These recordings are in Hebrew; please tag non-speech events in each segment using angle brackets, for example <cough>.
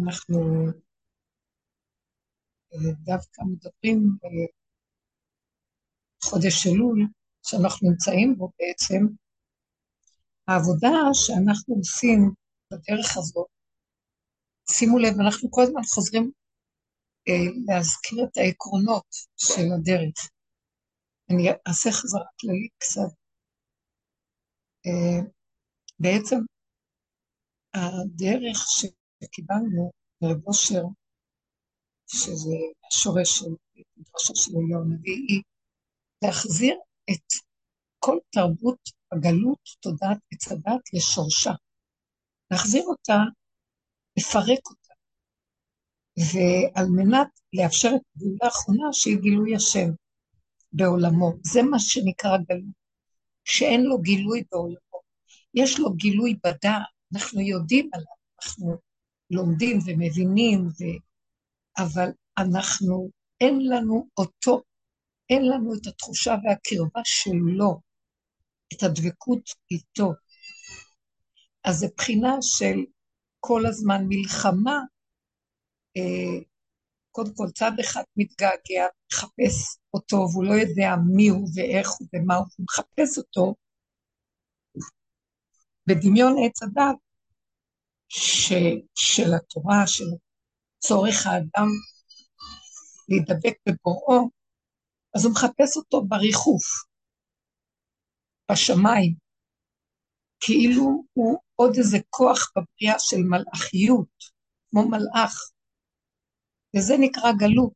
אנחנו אה, דווקא מדברים בחודש אלול, שאנחנו נמצאים בו בעצם, העבודה שאנחנו עושים בדרך הזאת, שימו לב, אנחנו כל הזמן חוזרים אה, להזכיר את העקרונות של הדרך. אני אעשה חזרה כללית קצת. אה, בעצם הדרך שקיבלנו מרב אושר, שזה השורש של מדרשו של אליהו הנביא, היא להחזיר את כל תרבות הגלות, תודעת עץ הדת, לשורשה. להחזיר אותה, לפרק אותה. ועל מנת לאפשר את הגאולה האחרונה, שהיא גילוי השם בעולמו. זה מה שנקרא גלות, שאין לו גילוי בעולמו. יש לו גילוי בדעת, אנחנו יודעים עליו, אנחנו לומדים ומבינים, ו... אבל אנחנו, אין לנו אותו, אין לנו את התחושה והקרבה שלו, את הדבקות איתו. אז זה בחינה של כל הזמן מלחמה, אה, קודם כל צד אחד מתגעגע, מחפש אותו, והוא לא יודע מי הוא ואיך הוא ומה הוא, הוא מחפש אותו. בדמיון עץ הדת ש, של התורה, של צורך האדם להידבק בבוראו, אז הוא מחפש אותו בריחוף, בשמיים, כאילו הוא עוד איזה כוח בבריאה של מלאכיות, כמו מלאך, וזה נקרא גלות.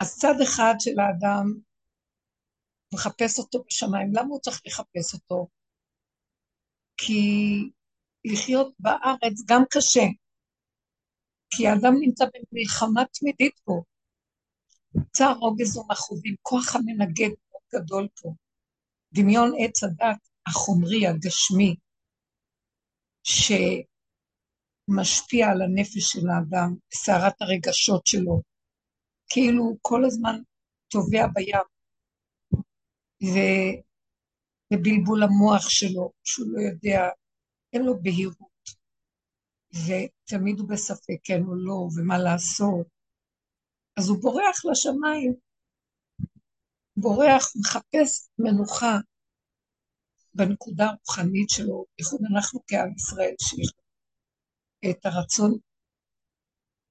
ואז צד אחד של האדם מחפש אותו בשמיים. למה הוא צריך לחפש אותו? כי לחיות בארץ גם קשה, כי האדם נמצא במלחמה תמידית פה. צער רוגז ומכאובים, כוח המנגד מאוד גדול פה. דמיון עץ הדת החומרי, הגשמי, שמשפיע על הנפש של האדם, סערת הרגשות שלו, כאילו כל הזמן טובע בים. ובלבול המוח שלו, שהוא לא יודע, אין לו בהירות, ותמיד הוא בספק כן או לא, ומה לעשות. אז הוא בורח לשמיים, בורח, מחפש מנוחה בנקודה הרוחנית שלו, בייחוד אנחנו כעם ישראל, שיש את הרצון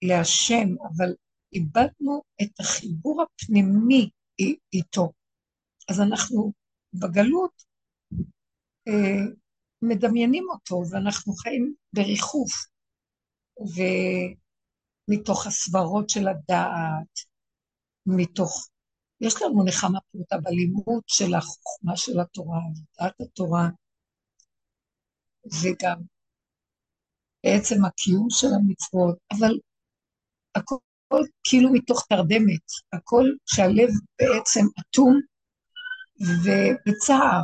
להשם, אבל איבדנו את החיבור הפנימי איתו. אז אנחנו בגלות אה, מדמיינים אותו, ואנחנו חיים בריחוף, ומתוך הסברות של הדעת, מתוך יש לנו נחמה פרוטה בלימוד של החוכמה של התורה, דעת התורה, וגם בעצם הקיום של המצוות, אבל הכל כאילו מתוך תרדמת, הכל שהלב בעצם אטום ובצער.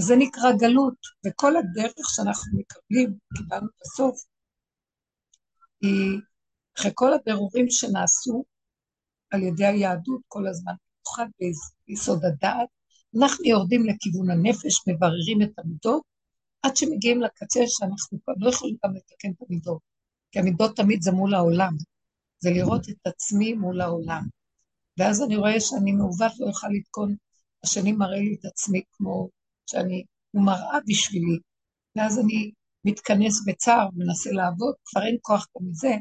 זה נקרא גלות, וכל הדרך שאנחנו מקבלים, קיבלנו בסוף, היא אחרי כל הבירורים שנעשו, על ידי היהדות כל הזמן, במיוחד ביסוד הדעת, אנחנו יורדים לכיוון הנפש, מבררים את המידות, עד שמגיעים לקצה שאנחנו כבר לא יכולים גם לתקן את המידות, כי המידות תמיד זה מול העולם, זה לראות את עצמי מול העולם. ואז אני רואה שאני מעוות לא אוכל לתקון, השני מראה לי את עצמי כמו שאני, הוא מראה בשבילי, ואז אני מתכנס בצער, מנסה לעבוד, כבר אין כוח גם מזה,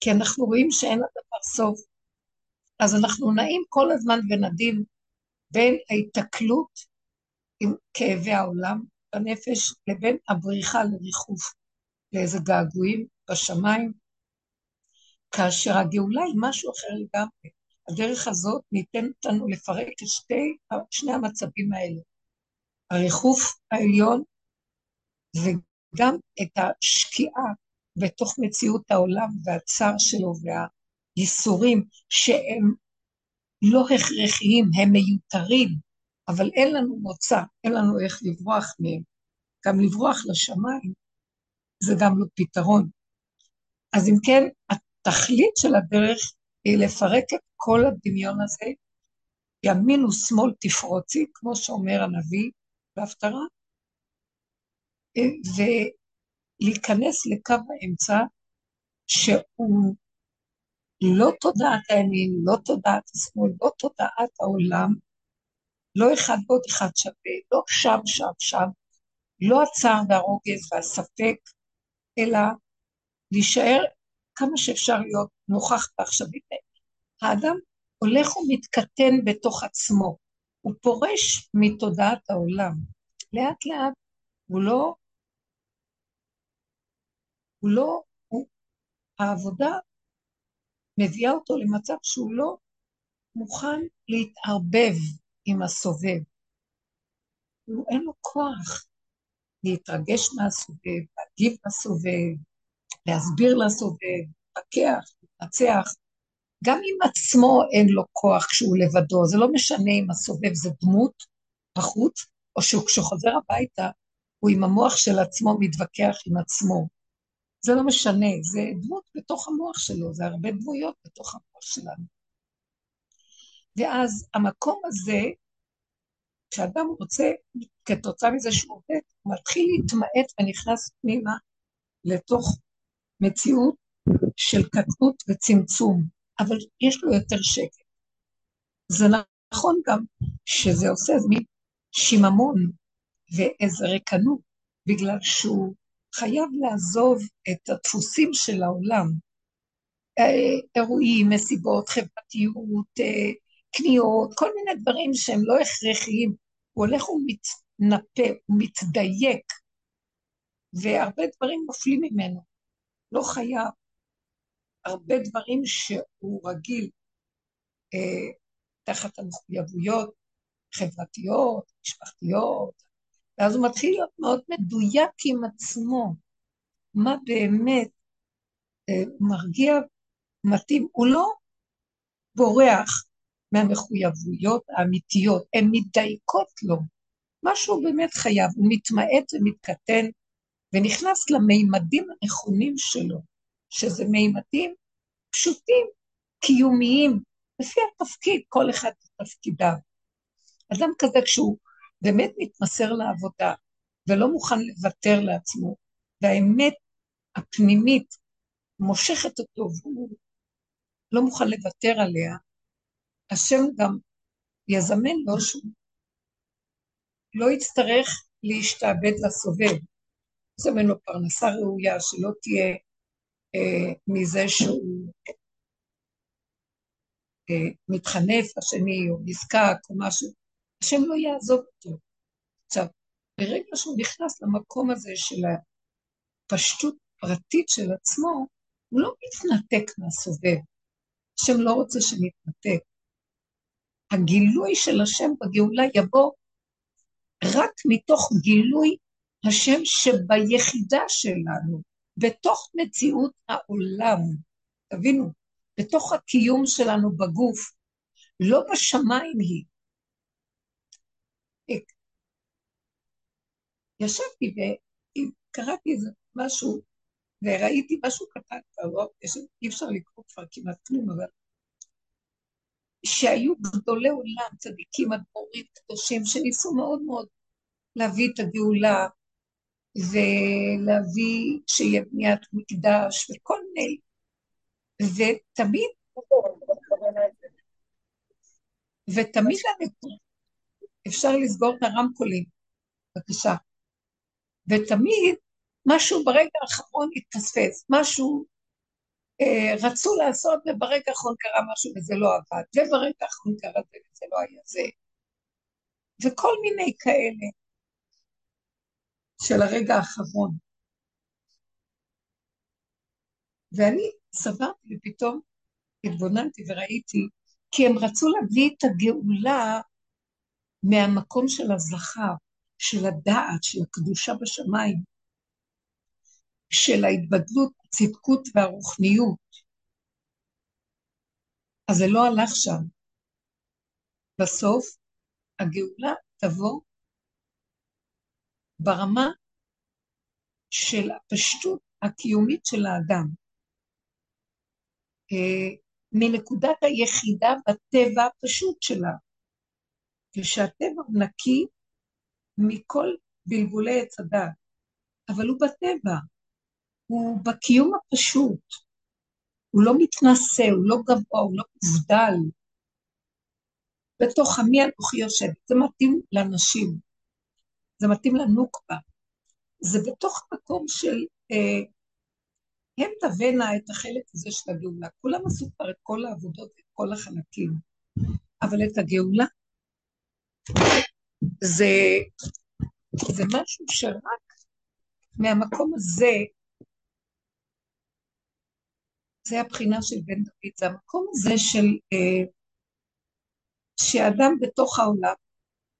כי אנחנו רואים שאין לדבר סוף, אז אנחנו נעים כל הזמן ונדים בין ההיתקלות עם כאבי העולם בנפש לבין הבריחה לריחוף, לאיזה געגועים בשמיים, כאשר הגאולה היא משהו אחר לגמרי. הדרך הזאת ניתנת לנו לפרק את שתי, שני המצבים האלה. הריחוף העליון וגם את השקיעה בתוך מציאות העולם והצער שלו וה... ייסורים שהם לא הכרחיים, הם מיותרים, אבל אין לנו מוצא, אין לנו איך לברוח מהם. גם לברוח לשמיים זה גם לא פתרון. אז אם כן, התכלית של הדרך לפרק את כל הדמיון הזה, ימין ושמאל תפרוצי, כמו שאומר הנביא בהפטרה, ולהיכנס לקו האמצע שהוא לא תודעת הימין, לא תודעת השמאל, לא תודעת העולם, לא אחד ועוד אחד שווה, לא שם, שם, שם, לא הצער והרוגז והספק, אלא להישאר כמה שאפשר להיות נוכח בעכשווית. האדם הולך ומתקטן בתוך עצמו, הוא פורש מתודעת העולם. לאט לאט הוא לא, הוא לא, הוא, העבודה מביאה אותו למצב שהוא לא מוכן להתערבב עם הסובב. הוא אין לו כוח להתרגש מהסובב, להגיב לסובב, להסביר לסובב, להתפכח, להתנצח. גם אם עצמו אין לו כוח כשהוא לבדו, זה לא משנה אם הסובב זה דמות בחוץ, או שהוא כשחוזר הביתה, הוא עם המוח של עצמו מתווכח עם עצמו. זה לא משנה, זה דמות בתוך המוח שלו, זה הרבה דמויות בתוך המוח שלנו. ואז המקום הזה, כשאדם רוצה, כתוצאה מזה שהוא עובד, הוא מתחיל להתמעט ונכנס פנימה לתוך מציאות של קטנות וצמצום, אבל יש לו יותר שקט. זה נכון גם שזה עושה מין שיממון ואיזה ריקנות, בגלל שהוא חייב לעזוב את הדפוסים של העולם. אה, אירועים, מסיבות, חברתיות, אה, קניות, כל מיני דברים שהם לא הכרחיים. הוא הולך ומתנפה, הוא מתדייק, והרבה דברים נופלים ממנו. לא חייב. הרבה דברים שהוא רגיל אה, תחת המחויבויות חברתיות, משפחתיות, ואז הוא מתחיל להיות מאוד מדויק עם עצמו, מה באמת אה, מרגיע, מתאים, הוא לא בורח מהמחויבויות האמיתיות, הן מדייקות לו. מה שהוא באמת חייב, הוא מתמעט ומתקטן ונכנס למימדים הנכונים שלו, שזה מימדים פשוטים, קיומיים, לפי התפקיד, כל אחד בתפקידיו. אדם כזה כשהוא באמת מתמסר לעבודה ולא מוכן לוותר לעצמו, והאמת הפנימית מושכת אותו והוא לא מוכן לוותר עליה, השם גם יזמן לו שהוא לא יצטרך להשתעבד לסובב. זה ממנו פרנסה ראויה, שלא תהיה אה, מזה שהוא אה, מתחנף לשני או נזקק או משהו. השם לא יעזוב אותו. עכשיו, ברגע שהוא נכנס למקום הזה של הפשטות פרטית של עצמו, הוא לא מתנתק מהסובב. השם לא רוצה שנתנתק. הגילוי של השם בגאולה יבוא רק מתוך גילוי השם שביחידה שלנו, בתוך מציאות העולם. תבינו, בתוך הקיום שלנו בגוף, לא בשמיים היא. ישבתי וקראתי איזה משהו, וראיתי משהו קטן, לא, אי אפשר לקרוא כבר כמעט כלום, אבל שהיו גדולי עולם, צדיקים, אדמו"רים, קדושים, שניסו מאוד מאוד להביא את הגאולה ולהביא שיהיה בניית מקדש וכל מיני, ותמיד, ותמיד הנקודה, אפשר לסגור את הרמקולים, בבקשה. ותמיד משהו ברגע האחרון התפספס, משהו אה, רצו לעשות וברגע האחרון קרה משהו וזה לא עבד, וברגע האחרון קרה זה וזה לא היה זה. וכל מיני כאלה של הרגע האחרון. ואני סברתי ופתאום התבוננתי וראיתי, כי הם רצו להביא את הגאולה מהמקום של הזכר, של הדעת, של הקדושה בשמיים, של ההתבדלות, הצדקות והרוחניות. אז זה לא הלך שם. בסוף הגאולה תבוא ברמה של הפשטות הקיומית של האדם. אה, מנקודת היחידה בטבע הפשוט שלה. כשהטבע נקי מכל בלבולי עץ הדת. אבל הוא בטבע, הוא בקיום הפשוט, הוא לא מתנשא, הוא לא גבוה, הוא לא מובדל. בתוך עמי אנוכי יושבת, זה מתאים לנשים, זה מתאים לנוקבה, זה בתוך מקום של אה, הם תבנה את החלק הזה של הגאולה. כולם עשו כבר את כל העבודות, את כל החלקים, אבל את הגאולה זה, זה משהו שרק מהמקום הזה, זה הבחינה של בן דוד, זה המקום הזה של, אה, שאדם בתוך העולם,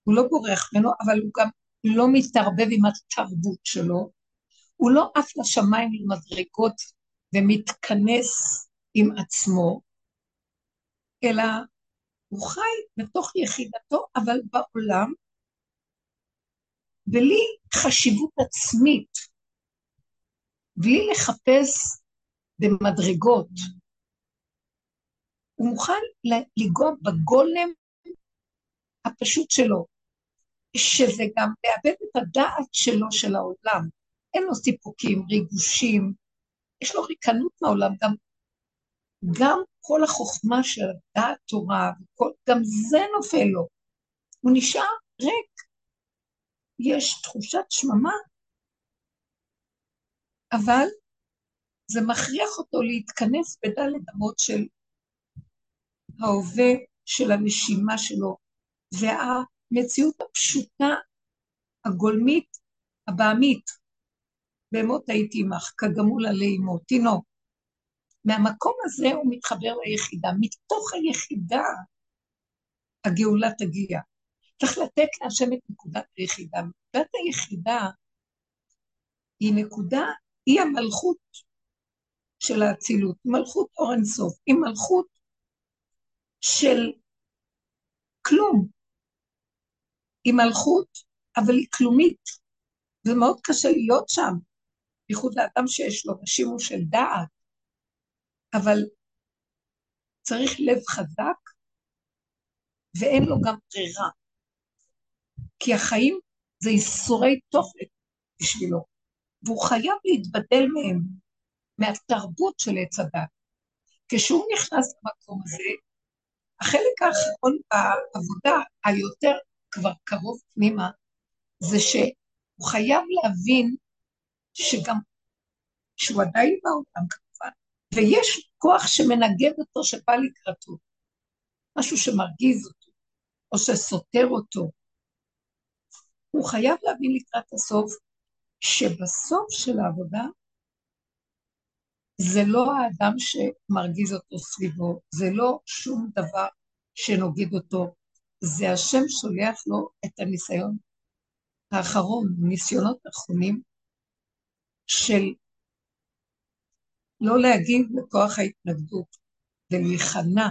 הוא לא בורח ממנו, אבל הוא גם לא מתערבב עם התרבות שלו, הוא לא עף לשמיים למדרגות ומתכנס עם עצמו, אלא הוא חי בתוך יחידתו, אבל בעולם, בלי חשיבות עצמית, בלי לחפש במדרגות. הוא מוכן לנגוע בגולם הפשוט שלו, שזה גם לאבד את הדעת שלו של העולם. אין לו סיפוקים, ריגושים, יש לו ריקנות מהעולם, גם, גם כל החוכמה של הדעת תורה, וכל, גם זה נופל לו. הוא נשאר ריק. יש תחושת שממה, אבל זה מכריח אותו להתכנס בדלת אמות של ההווה, של הנשימה שלו, והמציאות הפשוטה, הגולמית, הבעמית, בהמות הייתי עמך, כגמול עלי אמו, תינוק. מהמקום הזה הוא מתחבר ליחידה, מתוך היחידה הגאולה תגיע. צריך לתת להשם את נקודת היחידה. נקודת היחידה היא נקודה, היא המלכות של האצילות, מלכות אור אינסוף, היא מלכות של כלום. היא מלכות, אבל היא כלומית. זה מאוד קשה להיות שם. בייחוד לאדם שיש לו שימוש של דעת, אבל צריך לב חזק ואין לו גם ברירה. כי החיים זה ייסורי תופת בשבילו, והוא חייב להתבדל מהם, מהתרבות של עץ הדת. כשהוא נכנס למקום הזה, החלק האחרון בעבודה היותר כבר קרוב פנימה, זה שהוא חייב להבין שגם, שהוא עדיין בעולם כמובן, ויש כוח שמנגד אותו, שבא לקראתו, משהו שמרגיז אותו, או שסותר אותו. הוא חייב להבין לקראת הסוף, שבסוף של העבודה, זה לא האדם שמרגיז אותו סביבו, זה לא שום דבר שנוגד אותו, זה השם שולח לו את הניסיון האחרון, ניסיונות אחרונים, של לא להגיב לכוח ההתנגדות ולהיכנע.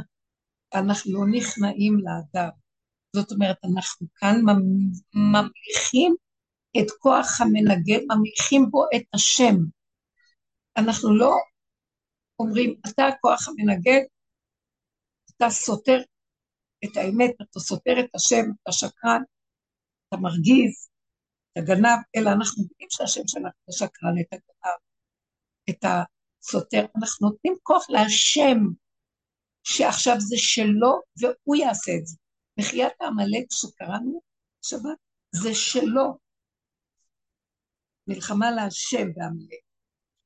אנחנו לא נכנעים לאדם. זאת אומרת, אנחנו כאן ממליכים את כוח המנגד, ממליכים בו את השם. אנחנו לא אומרים, אתה הכוח המנגד, אתה סותר את האמת, אתה סותר את השם, אתה שקרן, אתה מרגיז, את הגנב, אלא אנחנו יודעים שהשם שלנו את השקרן, את הגנב, את הסותר. אנחנו נותנים כוח להשם, שעכשיו זה שלו, והוא יעשה את זה. מחיית העמלק שקראנו שבת, זה שלו. מלחמה להשם בעמלק.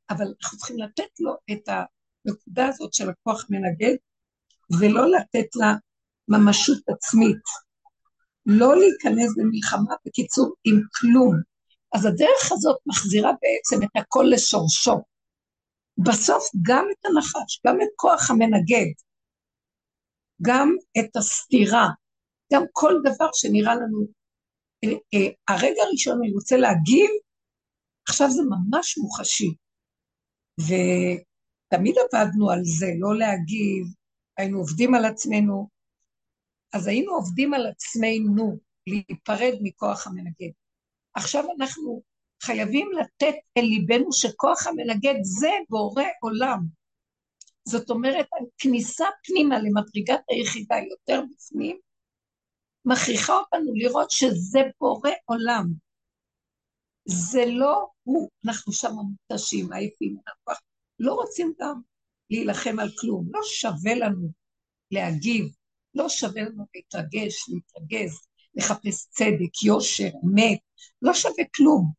אבל אנחנו צריכים לתת לו את הנקודה הזאת של הכוח מנגד, ולא לתת לה ממשות עצמית. לא להיכנס במלחמה, בקיצור, עם כלום. אז הדרך הזאת מחזירה בעצם את הכל לשורשו. בסוף גם את הנחש, גם את כוח המנגד, גם את הסתירה, גם כל דבר שנראה לנו, אה, אה, הרגע הראשון אני רוצה להגיב, עכשיו זה ממש מוחשי. ותמיד עבדנו על זה, לא להגיב, היינו עובדים על עצמנו, אז היינו עובדים על עצמנו להיפרד מכוח המנגד. עכשיו אנחנו חייבים לתת אל ליבנו שכוח המנגד זה בורא עולם. זאת אומרת, הכניסה פנימה למדרגת היחידה יותר בפנים, מכריחה אותנו לראות שזה בורא עולם. זה לא הוא, אנחנו שם מותשים, עייפים, אנחנו לא רוצים גם להילחם על כלום, לא שווה לנו להגיב, לא שווה לנו להתרגש, להתרגז, לחפש צדק, יושר, אמת, לא שווה כלום.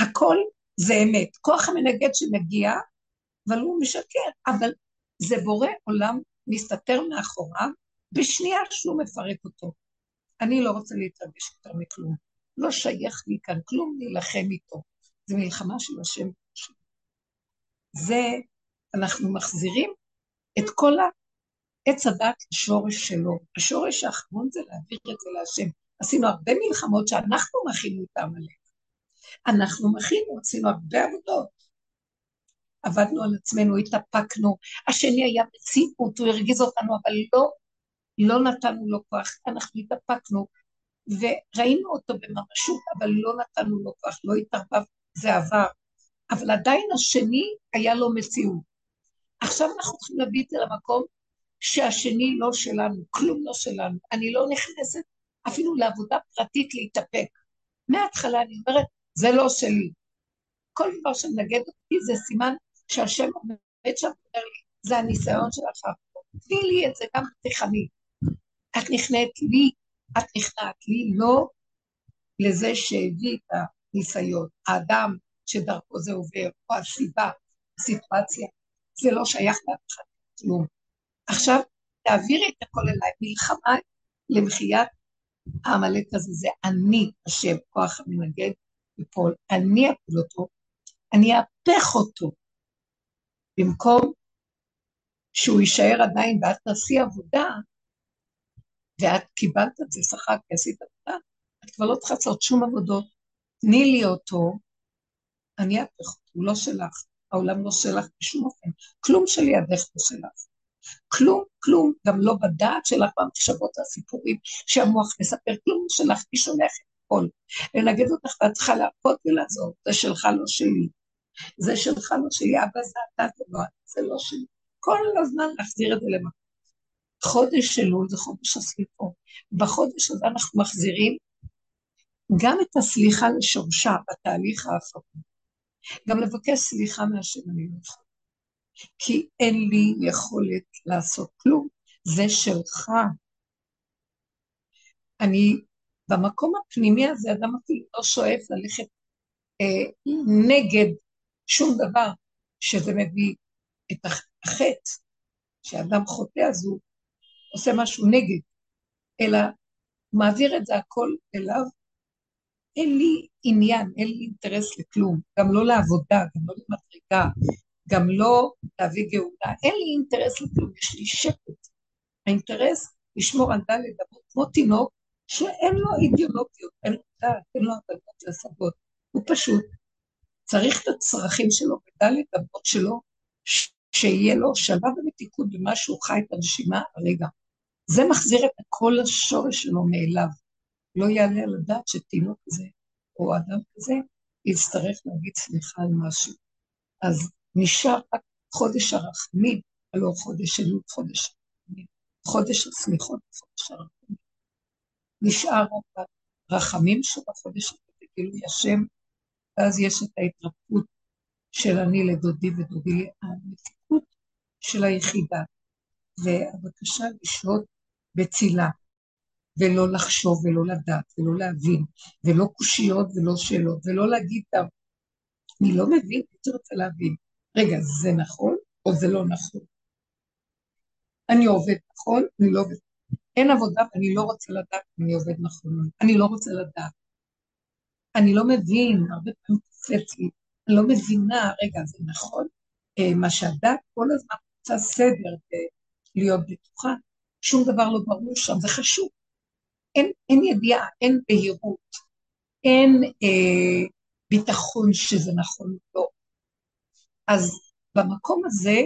הכל זה אמת. כוח המנגד שמגיע, אבל הוא משקר, אבל זה בורא עולם מסתתר מאחוריו, בשנייה שהוא מפרק אותו. אני לא רוצה להתרגש יותר מכלום. לא שייך לי כאן כלום להילחם איתו. זו מלחמה של השם. זה, אנחנו מחזירים את כל עץ הדת לשורש שלו. השורש האחרון זה להעביר את זה להשם. עשינו הרבה מלחמות שאנחנו מכינו אותם עליהם. אנחנו מכינו, עשינו הרבה עבודות. עבדנו על עצמנו, התאפקנו, השני היה מציאות, הוא הרגיז אותנו, אבל לא, לא נתנו לו כוח, אנחנו התאפקנו, וראינו אותו בממשות, אבל לא נתנו לו כוח, לא התערבב, זה עבר. אבל עדיין השני היה לו מציאות. עכשיו אנחנו צריכים להביא את זה למקום שהשני לא שלנו, כלום לא שלנו. אני לא נכנסת אפילו לעבודה פרטית להתאפק. מההתחלה אני אומרת, זה לא שלי. כל דבר שמנגד אותי זה סימן שהשם עומד שם ואומר לי, זה הניסיון שלך. תני לי את זה גם תיכני. את נכנעת לי, את נכנעת לי, לא לזה שהביא את הניסיון. האדם שדרכו זה עובר, או הסיבה, הסיטואציה, זה לא שייך לאף אחד כלום. עכשיו, תעבירי את הכל אליי, מלחמה למחיית העמלק הזה, זה אני, השם, כוח המנגד, ופועל, אני אפיל אותו, אני אהפך אותו, במקום שהוא יישאר עדיין ואת תעשי עבודה, ואת קיבלת את זה, שחקת, עשית עבודה, את כבר לא צריכה לעשות שום עבודות. תני לי אותו, אני אהפך אותו, הוא לא שלך, העולם לא שלך בשום אופן, כלום שלידך לא שלך. כלום, כלום, גם לא בדעת שלך במחשבות והסיפורים שהמוח מספר, כלום שלך, היא שולחת הכל. לנגד אותך ואת צריכה להרפות ולעזור, זה שלך לא שלי. זה שלך לא שלי, אבא זה אתה, זה לא, זה לא שלי. כל הזמן להחזיר את זה למקום. חודש שלו זה חודש הסליחות. בחודש הזה אנחנו מחזירים גם את הסליחה לשורשה בתהליך האחרון. גם לבקש סליחה מהשם אני לא יכולה. כי אין לי יכולת לעשות כלום, זה שלך. אני, במקום הפנימי הזה, אדם אפילו לא שואף ללכת אה, נגד שום דבר שזה מביא את החטא, שאדם חוטא אז הוא עושה משהו נגד, אלא מעביר את זה הכל אליו. אין לי עניין, אין לי אינטרס לכלום, גם לא לעבודה, גם לא למדרגה, גם לא להביא גאולה. אין לי אינטרס לכלום, יש לי שקט. האינטרס לשמור על דלת אמות כמו תינוק שאין לו אידיאולוגיות, אין לו דעת, אין לו הבנות והשגות. הוא פשוט צריך את הצרכים שלו בדלת אמות שלו, שיהיה לו שלווה ומתיקות במה שהוא חי את הנשימה הרגע. זה מחזיר את כל השורש שלו מאליו. לא יעלה על הדעת שתינוק כזה או אדם כזה יצטרך להגיד סליחה על משהו. אז נשאר רק חודש הרחמים, הלא חודש אלול, חודש הרחמים, חודש הסליחות, חודש הרחמים. נשאר רק הרחמים של החודש הזה, בגילוי השם, ואז יש את ההתרפקות של אני לדודי ודודי, המתיקות של היחידה, והבקשה לשהות בצילה, ולא לחשוב ולא לדעת ולא להבין, ולא קושיות ולא שאלות, ולא להגיד, אני לא מבין, הייתי רוצה להבין. רגע, זה נכון או זה לא נכון? אני עובד נכון, אני לא עובד. אין עבודה ואני לא רוצה לדעת אם אני עובד נכון. אני לא רוצה לדעת. אני לא מבין, הרבה פעמים קופץ לי, אני לא מבינה, רגע, זה נכון? אה, מה שהדת כל הזמן רוצה סדר ולהיות בטוחה, שום דבר לא ברור שם, זה חשוב. אין, אין ידיעה, אין בהירות, אין אה, ביטחון שזה נכון, לא. אז במקום הזה,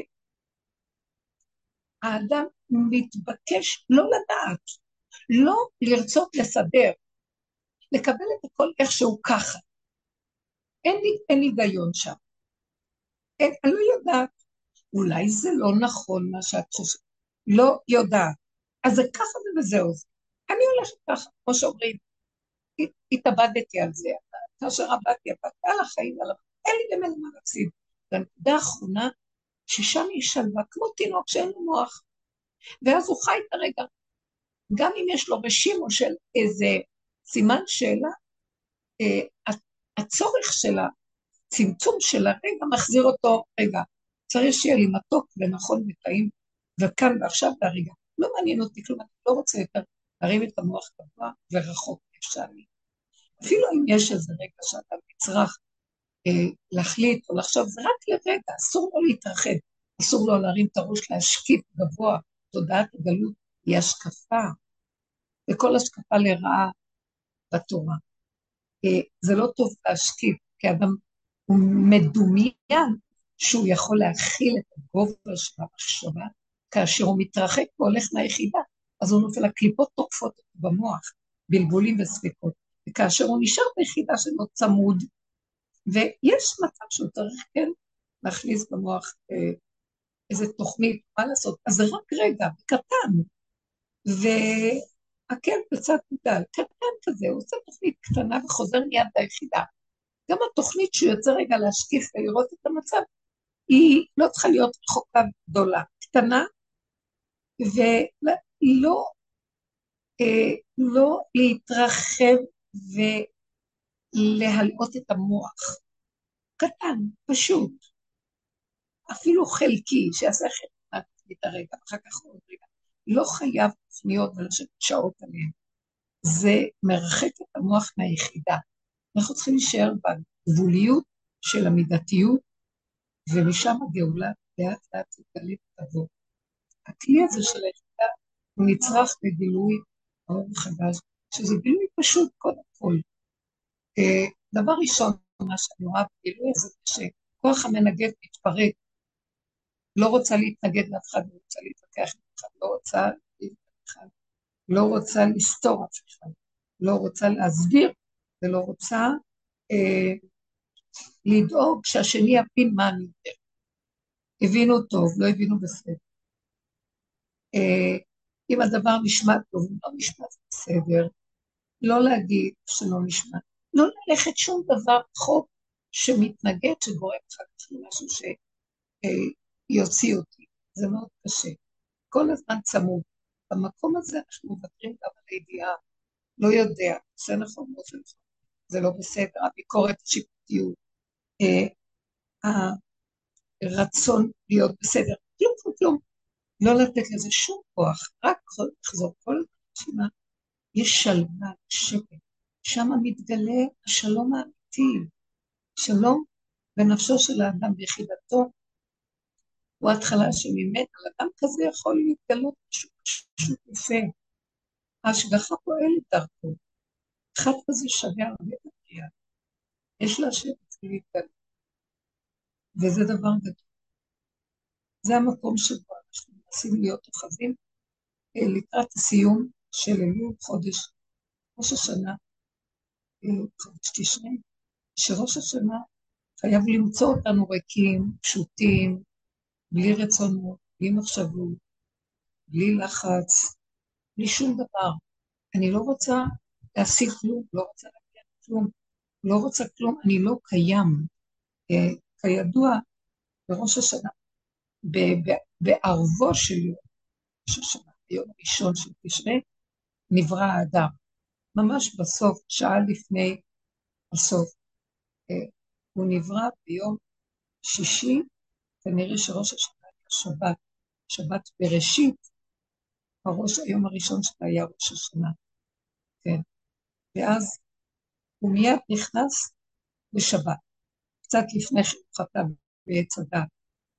האדם מתבקש לא לדעת, לא לרצות לסדר, לקבל את הכל איכשהו ככה. אין לי, אין היגיון שם. אין, אני לא יודעת. אולי זה לא נכון מה שאת חושבת. לא יודעת. אז זה ככה וזהו. אני הולכת ככה, כמו שאומרים. התאבדתי על זה. כאשר עבדתי, עבדתי על החיים, על אין לי באמת מה להפסיד. והנקודה האחרונה, ששם יש שלווה, כמו תינוק שאין לו מוח. ואז הוא חי את הרגע. גם אם יש לו רשימו של איזה סימן שאלה, אה, הצורך של הצמצום של הרגע מחזיר אותו, רגע, צריך שיהיה לי מתוק ונכון וטעים, וכאן ועכשיו והרגע. לא מעניין אותי כלום, אני לא רוצה יותר להרים את המוח גבוה ורחוק אפשרי. אפילו אם יש איזה רגע שאתה נצרך להחליט או לחשוב, זה רק לרגע, אסור לו להתרחב, אסור לו להרים את הראש, להשקיף גבוה, תודעת הגלות היא השקפה, וכל השקפה לרעה בתורה. אה, זה לא טוב להשקיף, כי אדם הוא מדומיין שהוא יכול להכיל את הגובה של המחשבה, כאשר הוא מתרחק והולך מהיחידה, אז הוא נופל, הקליפות טורפות במוח, בלבולים וספקות. וכאשר הוא נשאר ביחידה שלו צמוד, ויש מצב שהוא צריך כן להכניס במוח אה, איזה תוכנית, מה לעשות, אז זה רק רגע, קטן, והקל בצד גדל, קטן כזה, הוא עושה תוכנית קטנה וחוזר מיד ליחידה. גם התוכנית שהוא יוצא רגע להשקיף ולראות את המצב, היא לא צריכה להיות רחוקה גדולה, קטנה, ולא אה, לא להתרחב ולהלאות את המוח. קטן, פשוט. אפילו חלקי, את הרגע, אחר כך עוד רגע. לא חייב תוכניות ולשבת שעות עליהן. זה מרחק את המוח מהיחידה. אנחנו צריכים להישאר בגבוליות של המידתיות, ומשם הגאולה לאט לאט תתגלה ותבוא. הכלי הזה של היחידה הוא נצרך לגילוי האור החדש, שזה גילוי פשוט קודם כל. דבר ראשון, מה שאני רואה בגילוי הזה, שכוח המנגד מתפרק, לא רוצה להתנגד לאף אחד, לא רוצה להתווכח עם אף אחד, לא רוצה להתווכח, לא רוצה לסתור אף אחד, לא רוצה להסביר ולא רוצה אה, לדאוג שהשני יבין מה אני אומר. הבינו טוב, לא הבינו בסדר. אה, אם הדבר נשמע טוב, לא נשמע בסדר, לא להגיד שלא נשמע, לא ללכת שום דבר חוק שמתנגד, שגורם אחר כך למשהו שיוציא אותי. זה מאוד קשה. כל הזמן צמוד. במקום הזה אנחנו מוותרים גם על הידיעה. לא יודע, זה נכון, לא זה נכון. זה לא בסדר, הביקורת, השיפוטיות, אה, הרצון להיות בסדר, כלום כלום. לא לתת לזה שום כוח, רק לחזור כל הזמן יש שלווה, שקט. שם מתגלה השלום האמיתי. שלום בנפשו של האדם ביחידתו, הוא ההתחלה שממנו, אדם כזה יכול להתגלות משהו פשוט יפה. ההשגחה פועלת דרכו. אחד כזה שווה הרבה בקריאה. יש לה לשבת להתגלות. וזה דבר גדול. זה המקום שבו אנחנו מנסים להיות אוחזים אה, לקראת הסיום של אלול חודש ראש השנה, תשרי, שראש השנה חייב למצוא אותנו ריקים, פשוטים, בלי רצונות, בלי מחשבות, בלי לחץ, בלי שום דבר. אני לא רוצה להשיג כלום, לא רוצה להגיע כלום, לא רוצה כלום, אני לא קיים. אה, כידוע, בראש השנה, בערבו של יום ראש השנה, ביום הראשון של תשרי, נברא האדם. ממש בסוף, שעה לפני הסוף. אה, הוא נברא ביום שישי, כנראה שראש השנה היה שבת, שבת בראשית, הראש, היום הראשון שלה היה ראש השנה. כן. ואז הוא מיד נכנס לשבת, קצת לפני שהוא חטא בעץ הדת.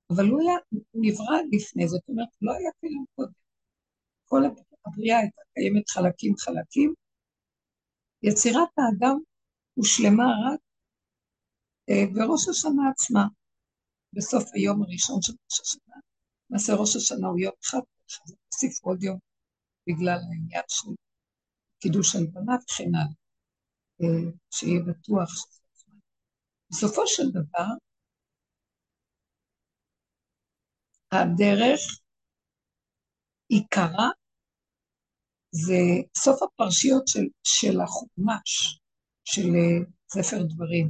אבל הוא, היה, הוא נברא לפני, זאת אומרת, לא היה קיים קודם. כל הבריאה הייתה קיימת חלקים חלקים. יצירת האדם הושלמה רק אה, בראש השנה עצמה, בסוף היום הראשון של ראש השנה. למעשה ראש השנה הוא יום אחד, אז נוסיף עוד יום בגלל העניין של קידוש הלבנה וכן הלאה, אה, שיהיה בטוח שזה הזמן. בסופו של דבר, הדרך עיקרה זה סוף הפרשיות של, של החומש, של אה, ספר דברים.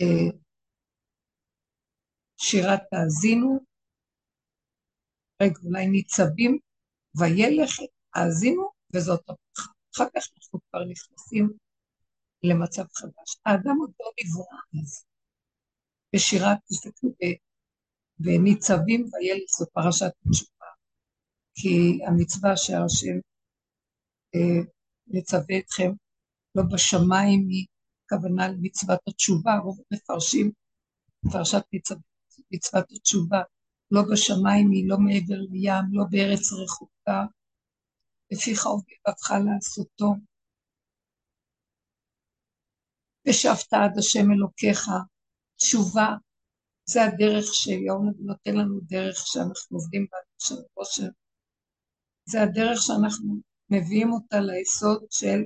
אה, שירת תאזינו, רגע, אולי ניצבים, וילך האזינו, וזאת הברכה. אחר כך אנחנו כבר נכנסים למצב חדש. האדם עוד לא נברא אז. בשירת, תסתכלו, בניצבים וילך זו פרשת תשובה, כי המצווה שהשם אה, מצווה אתכם לא בשמיים היא כוונה למצוות התשובה, רוב מפרשים פרשת מצוות התשובה, לא בשמיים היא, לא מעבר לים, לא בארץ רחוקה, לפיך ובלבבך לעשותו. ושבת עד השם אלוקיך, תשובה, זה הדרך שיום נותן לנו דרך שאנחנו עובדים בה עושר. זה הדרך שאנחנו מביאים אותה ליסוד של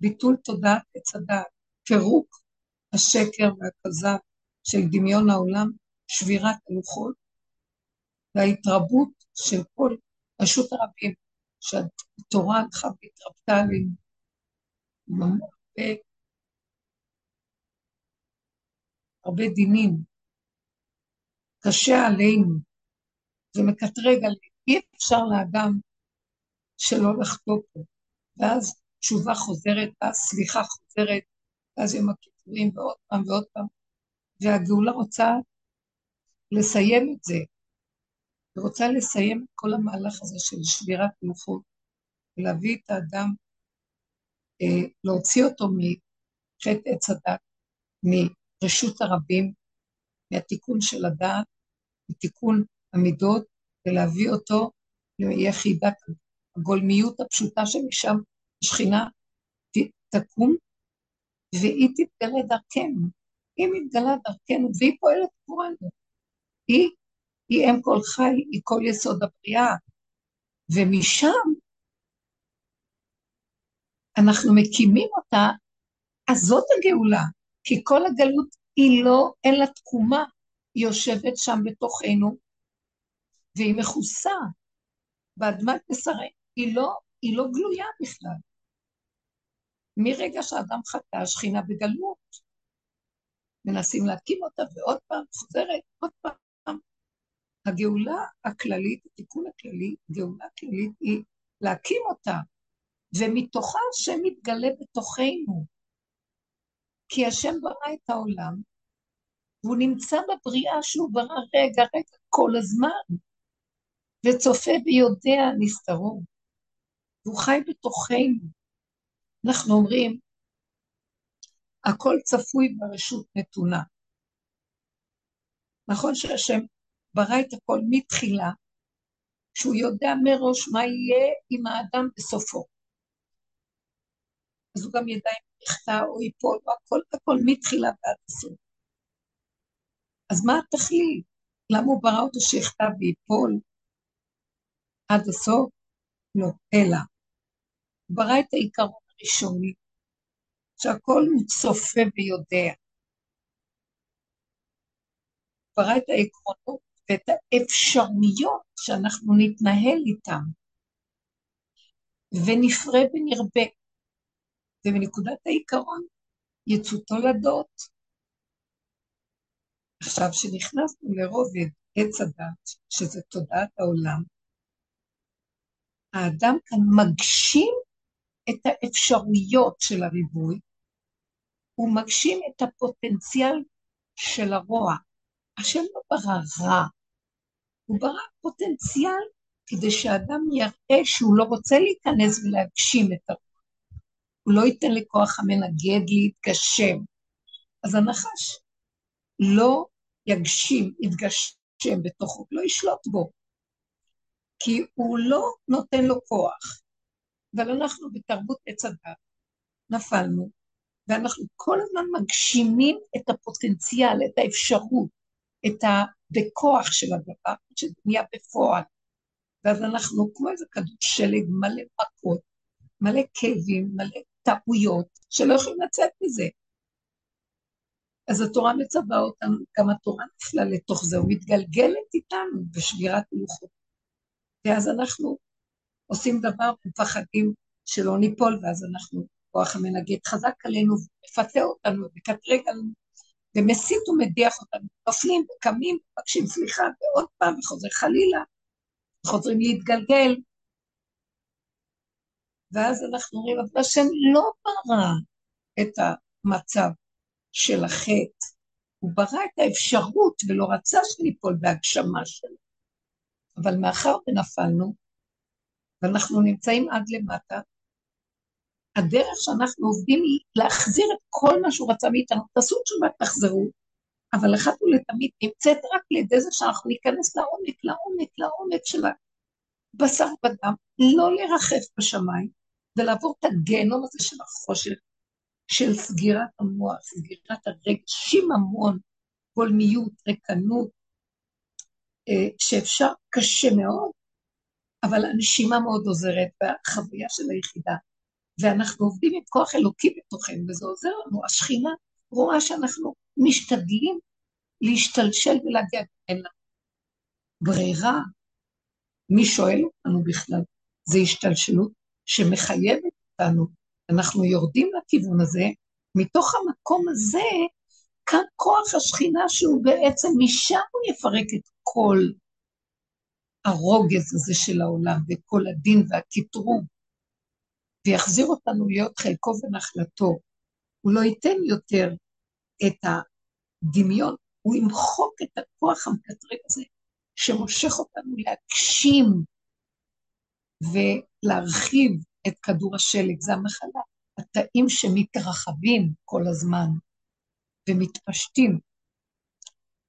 ביטול תודעת עץ הדעת, פירוק השקר והכזב של דמיון העולם, שבירת הלוחות וההתרבות של כל רשות הרבים, שהתורה הלכה והתרבתה עלינו. הרבה, הרבה דינים. קשה עלינו, זה מקטרג עלינו, אי אפשר לאדם שלא לחטוא פה. ואז תשובה חוזרת, ואז סליחה חוזרת, ואז יום הכיפורים ועוד פעם ועוד פעם. והגאולה רוצה לסיים את זה. היא רוצה לסיים את כל המהלך הזה של שבירת לוחות, ולהביא את האדם, אה, להוציא אותו מחטא עץ הדת, מרשות הרבים, מהתיקון של הדעת, מתיקון המידות, ולהביא אותו ליחידת הגולמיות הפשוטה שמשם השכינה תקום, והיא תתגלה דרכנו. היא מתגלה דרכנו, והיא פועלת עבורנו. היא, היא אם כל חי, היא כל יסוד הבריאה. ומשם אנחנו מקימים אותה, אז זאת הגאולה, כי כל הגלות היא לא, לה תקומה, היא יושבת שם בתוכנו, והיא מכוסה באדמת בשרי, היא לא, היא לא גלויה בכלל. מרגע שאדם חטא, השכינה בגלות. מנסים להקים אותה, ועוד פעם חוזרת, עוד פעם. הגאולה הכללית, התיקון הכללי, גאולה כללית היא להקים אותה, ומתוכה השם מתגלה בתוכנו. כי השם ברא את העולם, והוא נמצא בבריאה שהוא ברא רגע, רגע, כל הזמן, וצופה ויודע נסתרו. והוא חי בתוכנו. אנחנו אומרים, הכל צפוי ברשות נתונה. נכון שהשם ברא את הכל מתחילה, שהוא יודע מראש מה יהיה עם האדם בסופו. אז הוא גם ידע אם יחטא או ייפול, או הכל, הכל מתחילה ועד הסוף. אז מה התכלית? למה הוא ברא אותו שיחטא וייפול עד הסוף? לא, אלא הוא ברא את העיקרון הראשוני, שהכל הוא צופה ויודע. ברא את העקרונות ואת האפשרויות שאנחנו נתנהל איתם, ונפרה ונרבה. ומנקודת העיקרון יצאו תולדות. עכשיו, כשנכנסנו לרובד עץ הדת, שזה תודעת העולם, האדם כאן מגשים את האפשרויות של הריבוי, הוא מגשים את הפוטנציאל של הרוע. השם לא ברא רע, הוא ברא פוטנציאל כדי שאדם יראה שהוא לא רוצה להיכנס ולהגשים את הרוע. הוא לא ייתן לכוח המנגד להתגשם. אז הנחש לא יגשים, יתגשם בתוכו, לא ישלוט בו, כי הוא לא נותן לו כוח. אבל אנחנו בתרבות עץ הדת נפלנו, ואנחנו כל הזמן מגשימים את הפוטנציאל, את האפשרות, את ה... בכוח של הדבר, שנהיה בפועל. ואז אנחנו כמו איזה כדור שלג מלא מכות, מלא כאבים, מלא טעויות, שלא יכולים לצאת מזה. אז התורה מצווה אותנו, גם התורה נפלה לתוך זה, ומתגלגלת איתנו בשבירת לוחות. ואז אנחנו עושים דבר ומפחדים שלא ניפול, ואז אנחנו כוח המנגד חזק עלינו, מפתה אותנו, מקטרג עלינו, ומסית ומדיח אותנו, נופלים וקמים, מבקשים סליחה, ועוד פעם, וחוזר חלילה, חוזרים להתגלגל. ואז אנחנו אומרים, אבל השם לא ברא את המצב של החטא, הוא ברא את האפשרות ולא רצה שניפול בהגשמה שלו. אבל מאחר ונפלנו, ואנחנו נמצאים עד למטה, הדרך שאנחנו עובדים היא להחזיר את כל מה שהוא רצה מאיתנו. תעשו תשובה, תחזרו, אבל אחת ולתמיד נמצאת רק לידי זה שאנחנו ניכנס לעומק, לעומק, לעומק של הבשר ודם, לא לרחף בשמיים, ולעבור את הגיהנום הזה של החושך, של סגירת המוח, סגירת הרגשים המון, גולמיות, ריקנות, אה, שאפשר, קשה מאוד, אבל הנשימה מאוד עוזרת, והחוויה של היחידה. ואנחנו עובדים עם כוח אלוקי בתוכנו, וזה עוזר לנו. השכינה רואה שאנחנו משתדלים להשתלשל ולהגיע, אין לנו ברירה. מי שואל אותנו בכלל? זה השתלשלות שמחייבת אותנו. אנחנו יורדים לכיוון הזה, מתוך המקום הזה, כאן כוח השכינה שהוא בעצם, משם הוא יפרק את כל הרוגז הזה של העולם, וכל הדין והקטרוג, ויחזיר אותנו להיות חלקו ונחלתו. הוא לא ייתן יותר את הדמיון, הוא ימחוק את הכוח המקטרג הזה, שמושך אותנו להגשים ולהרחיב את כדור השלג, זה המחלה. התאים שמתרחבים כל הזמן ומתפשטים.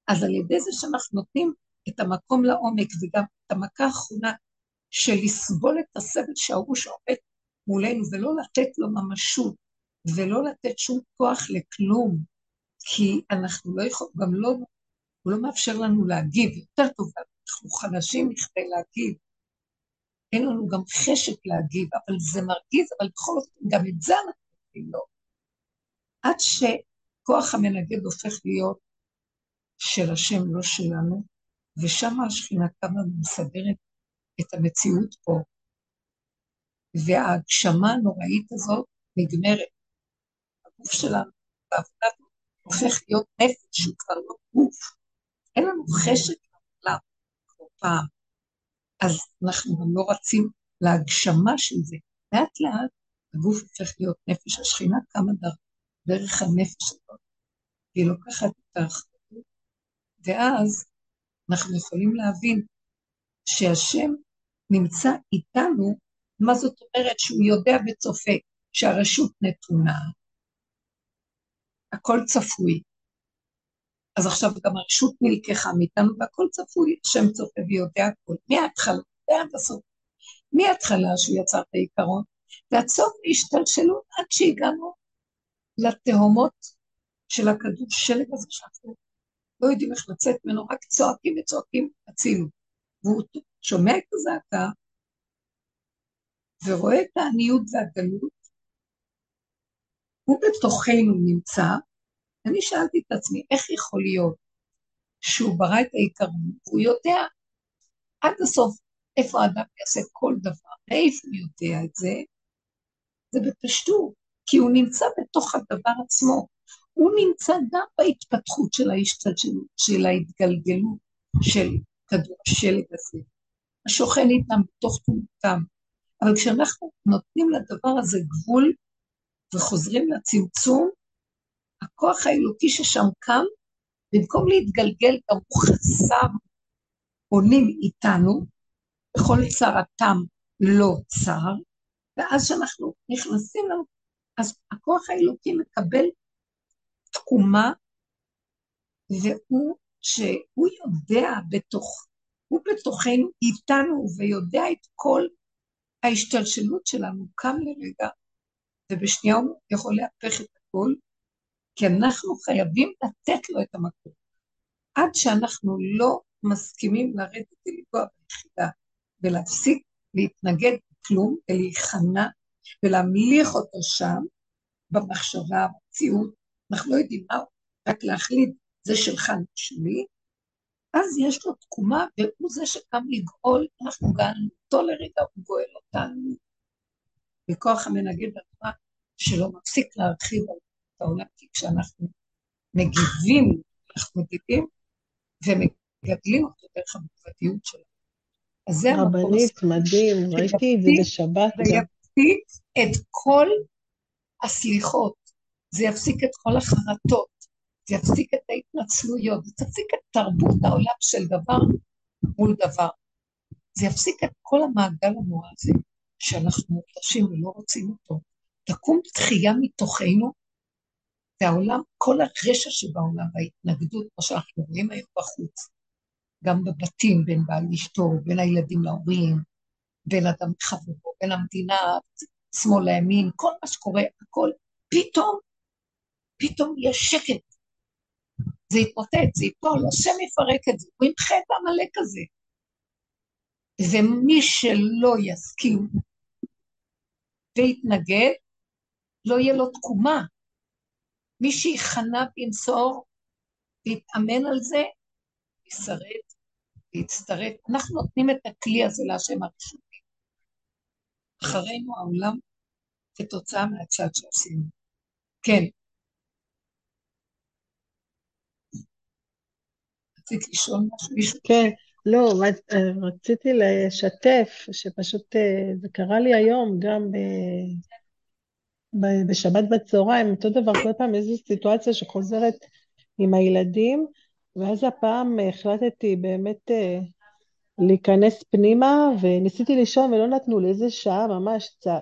אז על ידי זה שאנחנו נותנים את המקום לעומק וגם את המכה האחרונה של לסבול את הסבל שההוא שעומד מולנו ולא לתת לו ממשות ולא לתת שום כוח לכלום, כי אנחנו לא יכולים, גם לא, הוא לא מאפשר לנו להגיב, יותר טוב, אנחנו חלשים מכדי להגיב. אין לנו גם חשק להגיב, אבל זה מרגיז, אבל בכל זאת, גם את זה אנחנו יכולים לא. עד שכוח המנגד הופך להיות של השם, לא שלנו, ושם השכינה קמה ומסדרת את המציאות פה. וההגשמה הנוראית הזאת נגמרת. הגוף שלנו בעבודה הופך להיות נפש שהוא כבר לא גוף. אין לנו חשק לעולם כמו פעם. אז אנחנו גם לא רצים להגשמה של זה. לאט לאט הגוף הופך להיות נפש. השכינה קמה דרך הנפש הזאת, והיא לוקחת את האחריות, ואז אנחנו יכולים להבין שהשם נמצא איתנו, מה זאת אומרת? שהוא יודע וצופה שהרשות נתונה, הכל צפוי. אז עכשיו גם הרשות נלקחה מאיתנו והכל צפוי, השם צופה ויודע הכל, מההתחלה ועד הסוף. מההתחלה שהוא יצר את העיקרון, ועד סוף השתלשלות עד שהגענו לתהומות של הכדור שלג הזה שאנחנו לא יודעים איך לצאת ממנו, רק צועקים וצועקים, הצילו. והוא שומע את הזעקה, ורואה את העניות והגלות, הוא בתוכנו נמצא, אני שאלתי את עצמי, איך יכול להיות שהוא ברא את העיקרון, והוא יודע עד הסוף איפה האדם יעשה כל דבר, מאיפה הוא יודע את זה? זה בפשטות, כי הוא נמצא בתוך הדבר עצמו. הוא נמצא גם בהתפתחות של ההשתלשלות, של ההתגלגלות של כדור השלג הזה, השוכן איתם בתוך תמותם. אבל כשאנחנו נותנים לדבר הזה גבול וחוזרים לצמצום, הכוח האלוקי ששם קם, במקום להתגלגל גם הוא חסר עונים איתנו, בכל צרתם לא צר, ואז כשאנחנו נכנסים אז הכוח האלוקי מקבל תקומה, והוא, שהוא יודע בתוך, הוא בתוכנו, איתנו, ויודע את כל ההשתלשלות שלנו, קם לרגע, ובשנייה הוא יכול להפך את הכל, כי אנחנו חייבים לתת לו את המקום. עד שאנחנו לא מסכימים לרדת ולפגוע ביחידה, ולהפסיק להתנגד לכלום, ולהיכנע, ולהמליך אותו שם, במחשבה, במציאות, אנחנו לא יודעים מה, רק להחליט, זה שלך, זה שלי, אז יש לו תקומה, והוא זה שקם לגאול, אנחנו גאלנו אותו לרגע, הוא גואל אותנו. בכוח המנגד התורה, שלא מפסיק להרחיב את העולם, כי כשאנחנו מגיבים, אנחנו מגיבים ומגדלים אותו דרך המקוותיות שלנו. אז זה המקום רבנית, מדהים, ראיתי את זה בשבת גם. זה יפסיק את כל הסליחות, זה יפסיק את כל החרטות, זה יפסיק את ההתנצלויות, זה יפסיק את תרבות העולם של דבר מול דבר. זה יפסיק את כל המעגל הנורא הזה שאנחנו מותשים ולא רוצים אותו. תקום תחייה מתוכנו, והעולם, כל הרשע שבעולם, וההתנגדות, כמו שאנחנו רואים היום בחוץ, גם בבתים, בין בעל לאשתו, בין הילדים להורים, בין אדם לחברו, בין המדינה, שמאל לימין, כל מה שקורה, הכל, פתאום, פתאום יש שקט. זה יתמוטט, זה ייפול, השם יפרק את זה, הוא ימחה את העמלק הזה. ומי שלא יסכים ויתנגד, לא יהיה לו תקומה. מי שיכנע וימסור ויתאמן על זה, ישרד ויצטרף. אנחנו נותנים את הכלי הזה להשם הראשוני. אחרינו העולם כתוצאה מהצד שעשינו. כן. רצית לשאול משהו? מישהו? כן. לא, רציתי לשתף, שפשוט אה, זה קרה לי היום, גם ב... בשבת בצהריים, אותו דבר, כל פעם איזו סיטואציה שחוזרת עם הילדים, ואז הפעם החלטתי באמת אה, להיכנס פנימה, וניסיתי לישון ולא נתנו לי איזה שעה, ממש צע...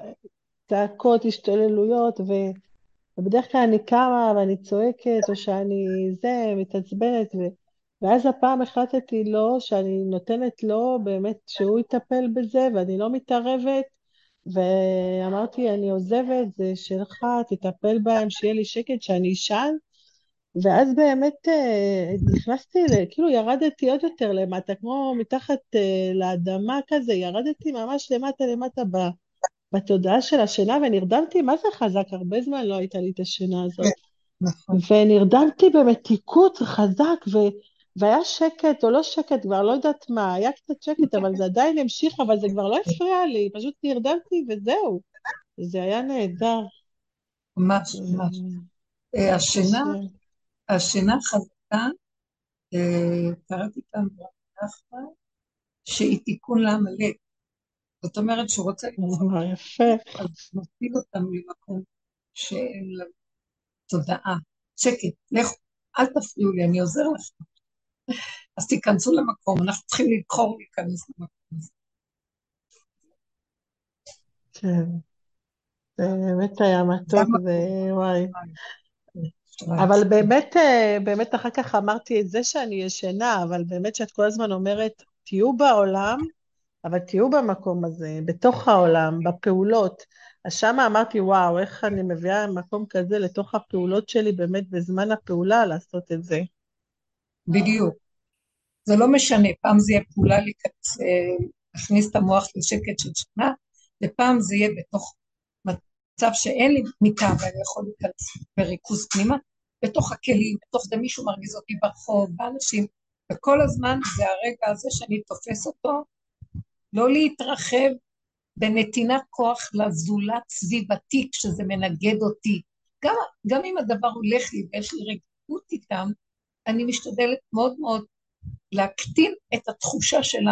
צעקות, השתוללויות, ו... ובדרך כלל אני קמה ואני צועקת, או שאני זה, מתעצבנת, ו... ואז הפעם החלטתי לו שאני נותנת לו באמת שהוא יטפל בזה, ואני לא מתערבת, ואמרתי, אני עוזבת, זה שלך, תטפל בהם, שיהיה לי שקט, שאני אשן. ואז באמת אה, נכנסתי, כאילו ירדתי עוד יותר למטה, כמו מתחת אה, לאדמה כזה, ירדתי ממש למטה למטה בתודעה של השינה, ונרדמתי, מה זה חזק? הרבה זמן לא הייתה לי את השינה הזאת. נכון. ונרדמתי במתיקות חזק, ו... והיה שקט או לא שקט, כבר לא יודעת מה, היה קצת שקט, אבל זה עדיין המשיך, אבל זה כבר לא הפריע לי, פשוט נרדמתי וזהו. זה היה נהדר. ממש, ממש. אה, השינה, השינה חזקה, אה, קראתי פעם ברחמה, שהיא תיקון לעמלק. זאת אומרת שהוא רוצה יפה. אז נותנים אותם למקום שאין לה תודעה. שקט, לכו, אל תפריעו לי, אני עוזר לכם. אז תיכנסו למקום, אנחנו צריכים לבחור להיכנס למקום הזה. כן, זה באמת היה מתוק, וואי. אבל באמת, אה, באמת אחר כך אמרתי את זה שאני ישנה, אבל באמת שאת כל הזמן אומרת, תהיו בעולם, אבל תהיו במקום הזה, בתוך העולם, בפעולות. אז שמה אמרתי, וואו, איך אני מביאה מקום כזה לתוך הפעולות שלי, באמת בזמן הפעולה לעשות את זה. בדיוק. זה לא משנה, פעם זה יהיה פעולה להיכנס, להכניס את המוח לשקט של שנה, ופעם זה יהיה בתוך מצב שאין לי מיטה ואני יכול להיכנס בריכוז פנימה, בתוך הכלים, בתוך זה מישהו מרגיז אותי ברחוב, באנשים, וכל הזמן זה הרגע הזה שאני תופס אותו, לא להתרחב בנתינת כוח לזולת סביבתי כשזה מנגד אותי. גם, גם אם הדבר הולך לי ויש לי רגיעות איתם, אני משתדלת מאוד מאוד להקטין את התחושה של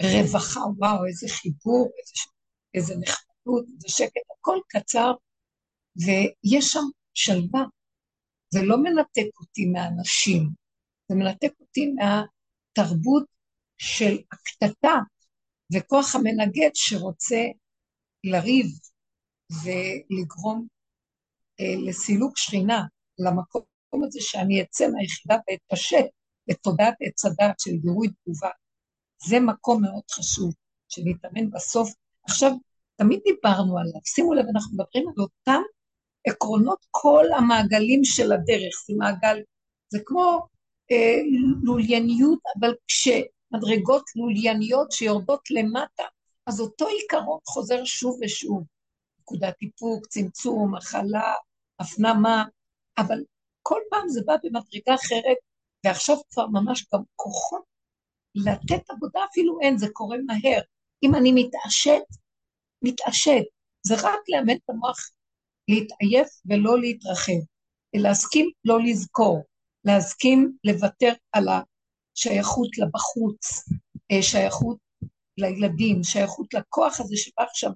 הרווחה, וואו, איזה חיבור, איזה, איזה נחמדות, איזה שקט, הכל קצר, ויש שם שלווה. זה לא מנתק אותי מהאנשים, זה מנתק אותי מהתרבות של הקטטה וכוח המנגד שרוצה לריב ולגרום אה, לסילוק שכינה למקום הזה שאני אצא מהיחידה ואתפשט לתודעת עץ הדעת של גירוי תגובה. זה מקום מאוד חשוב, שנתאמן בסוף. עכשיו, תמיד דיברנו עליו, שימו לב, אנחנו מדברים על אותם עקרונות כל המעגלים של הדרך, זה מעגל, זה כמו אה, לולייניות, אבל כשמדרגות לולייניות שיורדות למטה, אז אותו עיקרון חוזר שוב ושוב. נקודת איפוק, צמצום, הכלה, הפנמה, אבל כל פעם זה בא במדרגה אחרת, ועכשיו כבר ממש גם כוחות לתת עבודה אפילו אין, זה קורה מהר. אם אני מתעשת, מתעשת. זה רק לאמן את המוח להתעייף ולא להתרחב, להסכים לא לזכור, להסכים לוותר על השייכות לבחוץ, אה, שייכות לילדים, שייכות לכוח הזה שבא עכשיו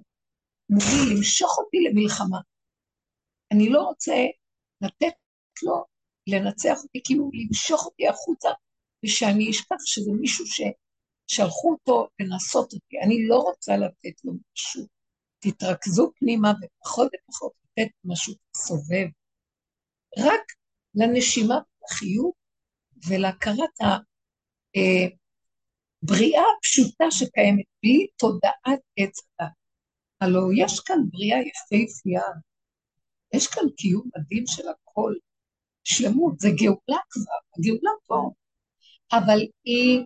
מולי למשוך אותי למלחמה. אני לא רוצה לתת לו לנצח אותי, כאילו למשוך אותי החוצה, ושאני אשכח שזה מישהו ששלחו אותו לנסות אותי. אני לא רוצה לתת לו משהו. תתרכזו פנימה ופחות ופחות לתת משהו סובב. רק לנשימה ולחיות ולהכרת הבריאה אה, הפשוטה שקיימת בלי תודעת עץ הדת. הלוא יש כאן בריאה יפהפייה, יש כאן קיום מדהים של הכל, שלמות, זה גאולה כבר, הגאולה פה, אבל היא,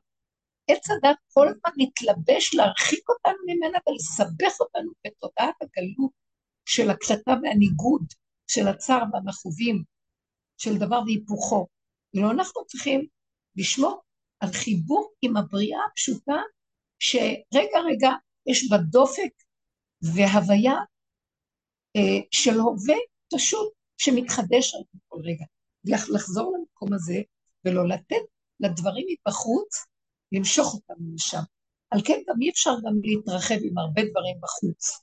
עץ הדת כל הזמן מתלבש להרחיק אותנו ממנה ולסבך אותנו בתודעת הגלות של הקלטה והניגוד, של הצער והמכאובים, של דבר והיפוכו. ולא אנחנו צריכים לשמור על חיבור עם הבריאה הפשוטה, שרגע רגע יש בה דופק והוויה אה, של הווה פשוט שמתחדש על כל רגע. לחזור למקום הזה ולא לתת לדברים מבחוץ למשוך אותנו לשם. על כן גם אי אפשר גם להתרחב עם הרבה דברים בחוץ.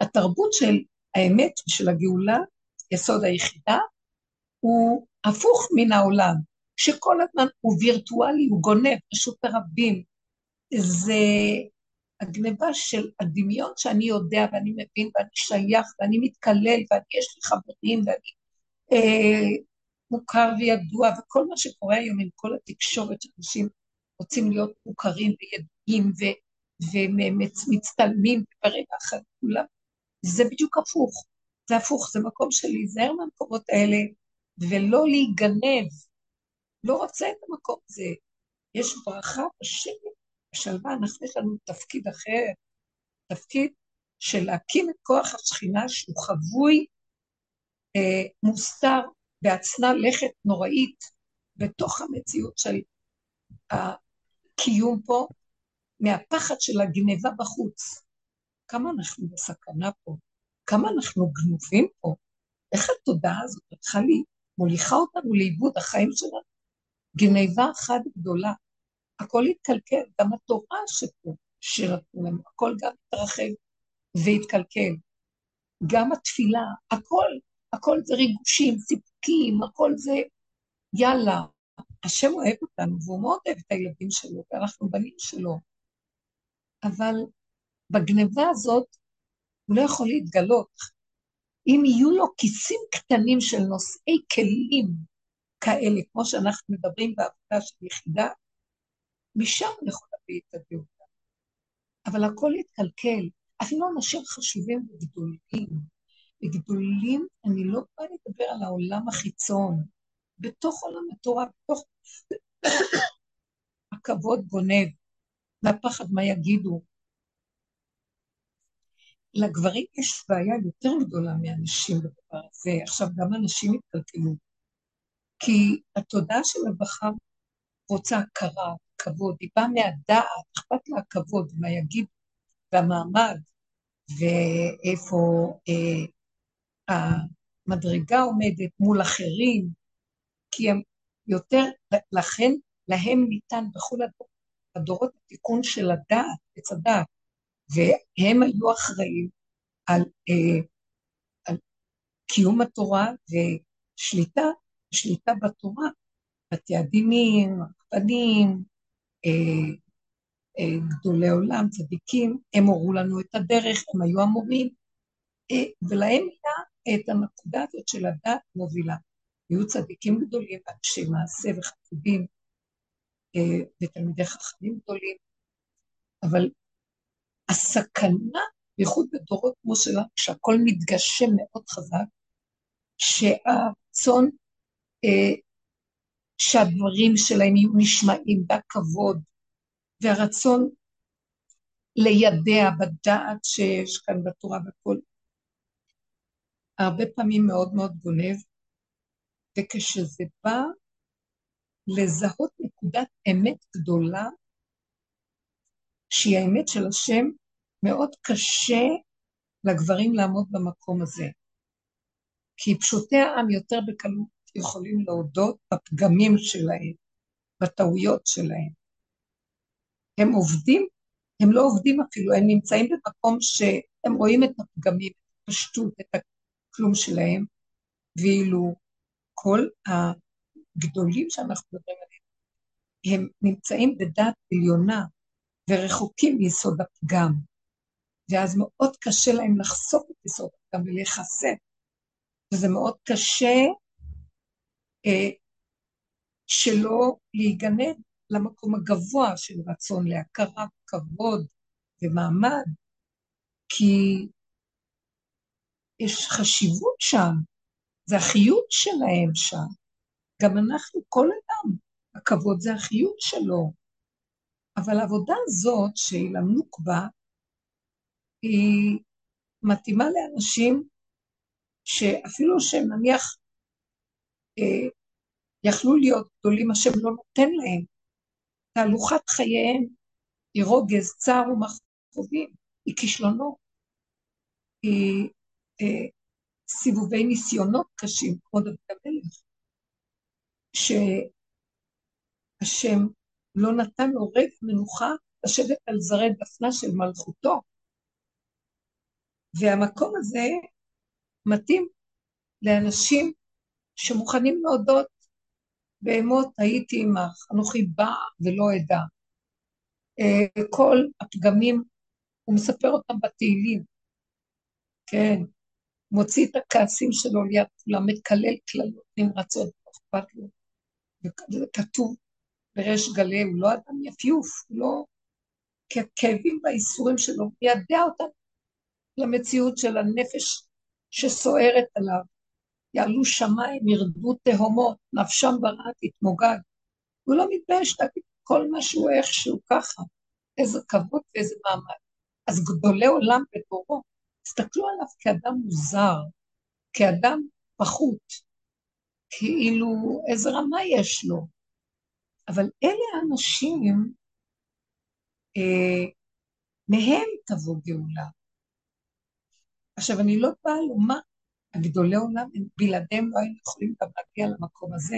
התרבות של האמת ושל הגאולה, יסוד היחידה, הוא הפוך מן העולם, שכל הזמן הוא וירטואלי, הוא גונב, פשוט הרבים. זה הגניבה של הדמיון שאני יודע ואני מבין ואני שייך ואני מתקלל ואני יש לי חברים ואני מוכר וידוע וכל מה שקורה היום עם כל התקשורת שאנשים רוצים להיות מוכרים וידועים ומצטלמים ברגע אחד כולם, זה בדיוק הפוך. זה הפוך, זה מקום של להיזהר מהמקומות האלה ולא להיגנב. לא רוצה את המקום הזה. יש ברכה בשקט בשלווה אנחנו יש לנו תפקיד אחר, תפקיד של להקים את כוח השכינה שהוא חבוי, אה, מוסתר בעצנה לכת נוראית בתוך המציאות של הקיום פה, מהפחד של הגניבה בחוץ. כמה אנחנו בסכנה פה, כמה אנחנו גנובים פה, איך התודעה הזאת הלכה לי, מוליכה אותנו לאיבוד החיים שלנו. גניבה אחת גדולה, הכל התקלקל, גם התורה שפה, שנתנו לנו, הכל גם התרחב והתקלקל. גם התפילה, הכל, הכל זה ריגושים, סיפוקים, הכל זה יאללה. השם אוהב אותנו, והוא מאוד אוהב את הילדים שלו, ואנחנו בנים שלו. אבל בגניבה הזאת הוא לא יכול להתגלות. אם יהיו לו כיסים קטנים של נושאי כלים כאלה, כמו שאנחנו מדברים בעבודה של יחידה, משם אני יכולה להביא את הגאולה. אבל הכל התקלקל. אפילו אנשים חשובים וגדולים. וגדולים, אני לא באה לדבר על העולם החיצון. בתוך עולם התורה, בתוך... <coughs> הכבוד גונב, והפחד מה יגידו. לגברים יש בעיה יותר גדולה מאנשים בדבר הזה. עכשיו, גם אנשים התקלקלו. כי התודעה של הבחר רוצה הכרה, הכבוד, היא באה מהדעת, אכפת לה הכבוד, מה יגיד, והמעמד, ואיפה אה, המדרגה עומדת מול אחרים, כי הם יותר, לכן להם ניתן בכל הדור, הדורות התיקון של הדעת, עץ הדעת, והם היו אחראים על, אה, על קיום התורה ושליטה, שליטה בתורה, בתי הדינים, הקפדים, אה, אה, גדולי עולם, צדיקים, הם הורו לנו את הדרך, הם היו המורים, אה, ולהם היה את הנקודה הזאת של הדת מובילה. היו צדיקים גדולים, אנשי מעשה וחסידים, ותלמידי חכמים גדולים, אבל הסכנה, בייחוד בדורות כמו שלנו, שהכל מתגשם מאוד חזק, שהרצון שהדברים שלהם יהיו נשמעים בכבוד, והרצון לידע בדעת שיש כאן בתורה והכל, הרבה פעמים מאוד מאוד גונב, וכשזה בא לזהות נקודת אמת גדולה, שהיא האמת של השם, מאוד קשה לגברים לעמוד במקום הזה. כי פשוטי העם יותר בקלות יכולים להודות בפגמים שלהם, בטעויות שלהם. הם עובדים, הם לא עובדים אפילו, הם נמצאים במקום שהם רואים את הפגמים, את הפשטות, את הכלום שלהם, ואילו כל הגדולים שאנחנו מדברים עליהם, הם נמצאים בדת עליונה ורחוקים מיסוד הפגם. ואז מאוד קשה להם לחשוף את יסוד הפגם ולהיחשף. וזה מאוד קשה אה, שלא להיגנד למקום הגבוה של רצון להכרה, כבוד ומעמד, כי יש חשיבות שם, זה החיות שלהם שם. גם אנחנו, כל אדם, הכבוד זה החיות שלו. אבל העבודה הזאת, שהיא לנוקבה, היא מתאימה לאנשים שאפילו שהם נניח אה, יכלו להיות גדולים, השם לא נותן להם. תהלוכת חייהם היא רוגז, צער ומכאובים, היא כישלונות, היא אה, סיבובי ניסיונות קשים, כמו דוד המלך, שהשם לא נתן לו רגע מנוחה לשבת על זרי דפנה של מלכותו. והמקום הזה מתאים לאנשים שמוכנים להודות בהמות הייתי עמך, אנוכי בא ולא אדע. אה, כל הפגמים, הוא מספר אותם בתהילים, כן, מוציא את הכעסים שלו ליד כולם, מקלל קללות נמרצות, לא אכפת לו. וזה כתוב בריש גלי, הוא לא אדם יפיוף, הוא לא... כי הכאבים והאיסורים שלו, הוא ידע אותם למציאות של הנפש שסוערת עליו. יעלו שמיים, ירדו תהומות, נפשם ברעה תתמוגג. הוא לא מתבייש להגיד כל מה שהוא איכשהו ככה. איזה כבוד ואיזה מעמד. אז גדולי עולם בדורו, תסתכלו עליו כאדם מוזר, כאדם פחות, כאילו איזה רמה יש לו. אבל אלה האנשים, אה, מהם תבוא גאולה. עכשיו, אני לא באה לומר, הגדולי עולם, בלעדיהם לא היינו יכולים גם להגיע למקום הזה,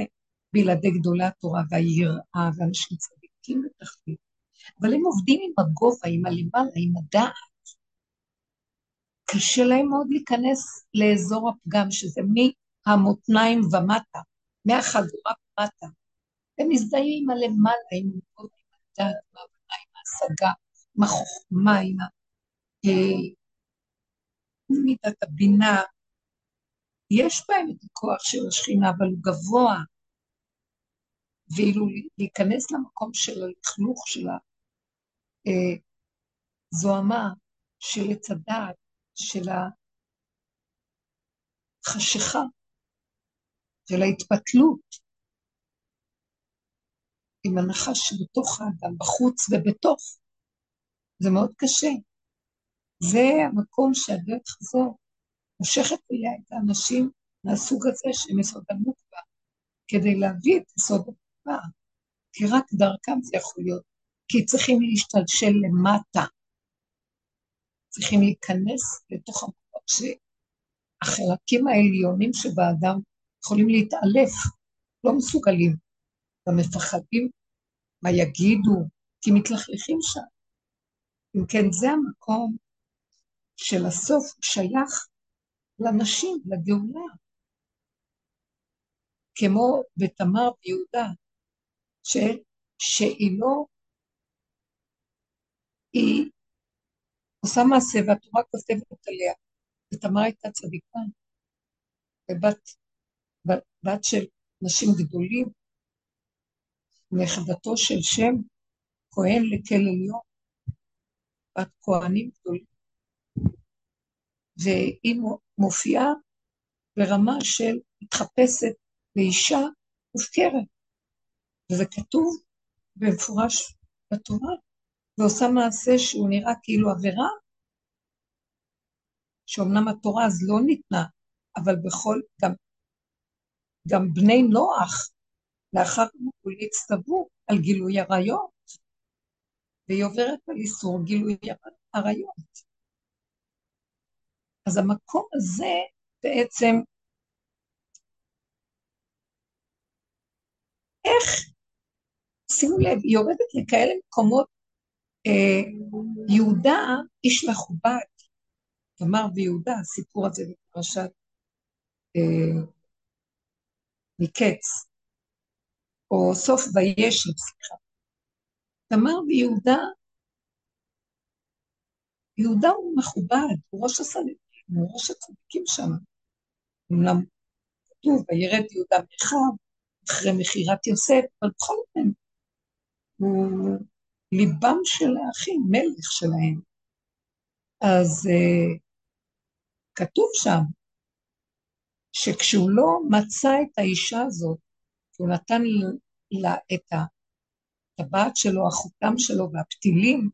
בלעדי גדולי התורה והיראה ואנשים צדיקים בתכלית. אבל הם עובדים עם הגובה, עם הלמעלה, עם הדעת. קשה להם מאוד להיכנס לאזור הפגם, שזה מהמותניים ומטה, מהחגורה ומטה. הם מזדהים עם הלמעלה, עם הגובה, עם הדעת, עם ההבנה, עם ההשגה, עם החוכמה, עם. אה, מידת הבינה, יש בהם את הכוח של השכינה, אבל הוא גבוה. ואילו להיכנס למקום של הלכלוך של הזוהמה, אה, של עץ הדעת, של החשיכה, של ההתפתלות, עם הנחש שבתוך האדם, בחוץ ובתוך, זה מאוד קשה. זה המקום שהדרך הזו מושכת אליה את האנשים מהסוג הזה שהם יסוד הנוקבה, כדי להביא את יסוד הנוקבה, כי רק דרכם זה יכול להיות, כי צריכים להשתלשל למטה, צריכים להיכנס לתוך המקום שהחלקים העליונים שבאדם יכולים להתעלף, לא מסוגלים, גם מפחדים מה יגידו, כי מתלכלכים שם. אם כן, זה המקום של הסוף שייך לנשים, לגאולה. כמו בתמר ויהודה, ש, שהיא לא, היא עושה מעשה והתורה כותבת עליה. ותמר הייתה צדיקה, ובת בת, בת של נשים גדולים, נכדתו של שם, כהן לכל עליון, בת כהנים גדולים. והיא מופיעה ברמה של מתחפשת לאישה מופקרת. וזה כתוב במפורש בתורה, ועושה מעשה שהוא נראה כאילו עבירה, שאומנם התורה אז לא ניתנה, אבל בכל, גם, גם בני נוח, לאחר מכן הצטוו על גילוי עריות, והיא עוברת על איסור גילוי עריות. אז המקום הזה בעצם, איך, שימו לב, היא עובדת לכאלה מקומות יהודה איש מכובד, תמר ויהודה, הסיפור הזה בפרשת אה, מקץ, או סוף וישב, סליחה. תמר ויהודה, יהודה הוא מכובד, הוא ראש הסנדקים, הוא ראש הצדיקים שם. אמנם כתוב, וירד יהודה מאחיו, אחרי מכירת יוסף, אבל בכל אופן, הוא ליבם של האחים, מלך שלהם. אז uh, כתוב שם, שכשהוא לא מצא את האישה הזאת, הוא נתן לה את הטבעת שלו, החותם שלו והפתילים,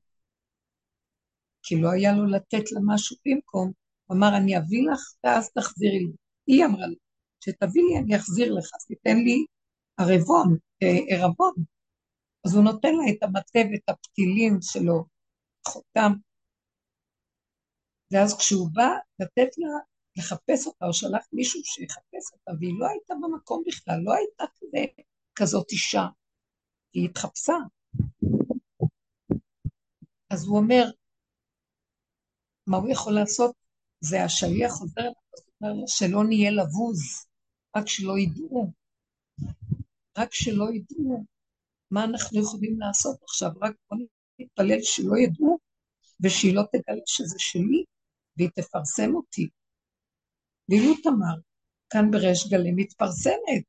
כי לא היה לו לתת לה משהו במקום, הוא אמר, אני אביא לך ואז תחזירי לי. היא אמרה לי, שתביא לי אני אחזיר לך, אז תיתן לי ערבון, אה, ערבון. אז הוא נותן לה את המטה ואת הפתילים שלו, חותם. ואז כשהוא בא לתת לה, לחפש אותה, או שלח מישהו שיחפש אותה, והיא לא הייתה במקום בכלל, לא הייתה כזה, כזאת אישה. היא התחפשה. אז הוא אומר, מה הוא יכול לעשות? זה השליח חוזר אליו, שלא נהיה לבוז, רק שלא ידעו. רק שלא ידעו מה אנחנו יכולים לעשות עכשיו, רק בוא נתפלל שלא ידעו, ושהיא לא תגלה שזה שלי, והיא תפרסם אותי. ואילו תמר, כאן בריש גלי, מתפרסמת,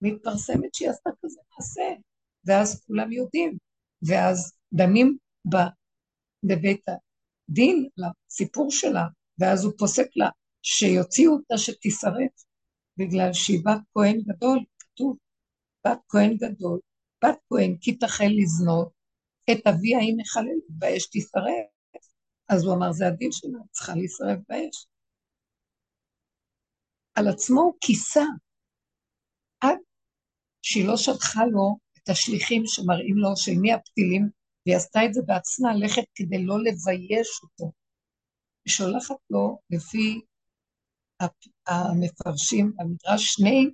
מתפרסמת שהיא עשתה כזה מעשה, ואז כולם יודעים, ואז דנים ב, בבית הדין לסיפור שלה, ואז הוא פוסק לה שיוציאו אותה שתישרף, בגלל שהיא בת כהן גדול, כתוב, בת כהן גדול, בת כהן כי תחל לזנות, את אביה היא מחללת, באש תישרף. אז הוא אמר, זה הדין שלה, צריכה להישרף באש. על עצמו הוא כיסה, עד שהיא לא שלחה לו את השליחים שמראים לו של מי הפתילים, והיא עשתה את זה בעצמה, ללכת כדי לא לבייש אותו. היא שולחת לו, לפי המפרשים במדרש, שני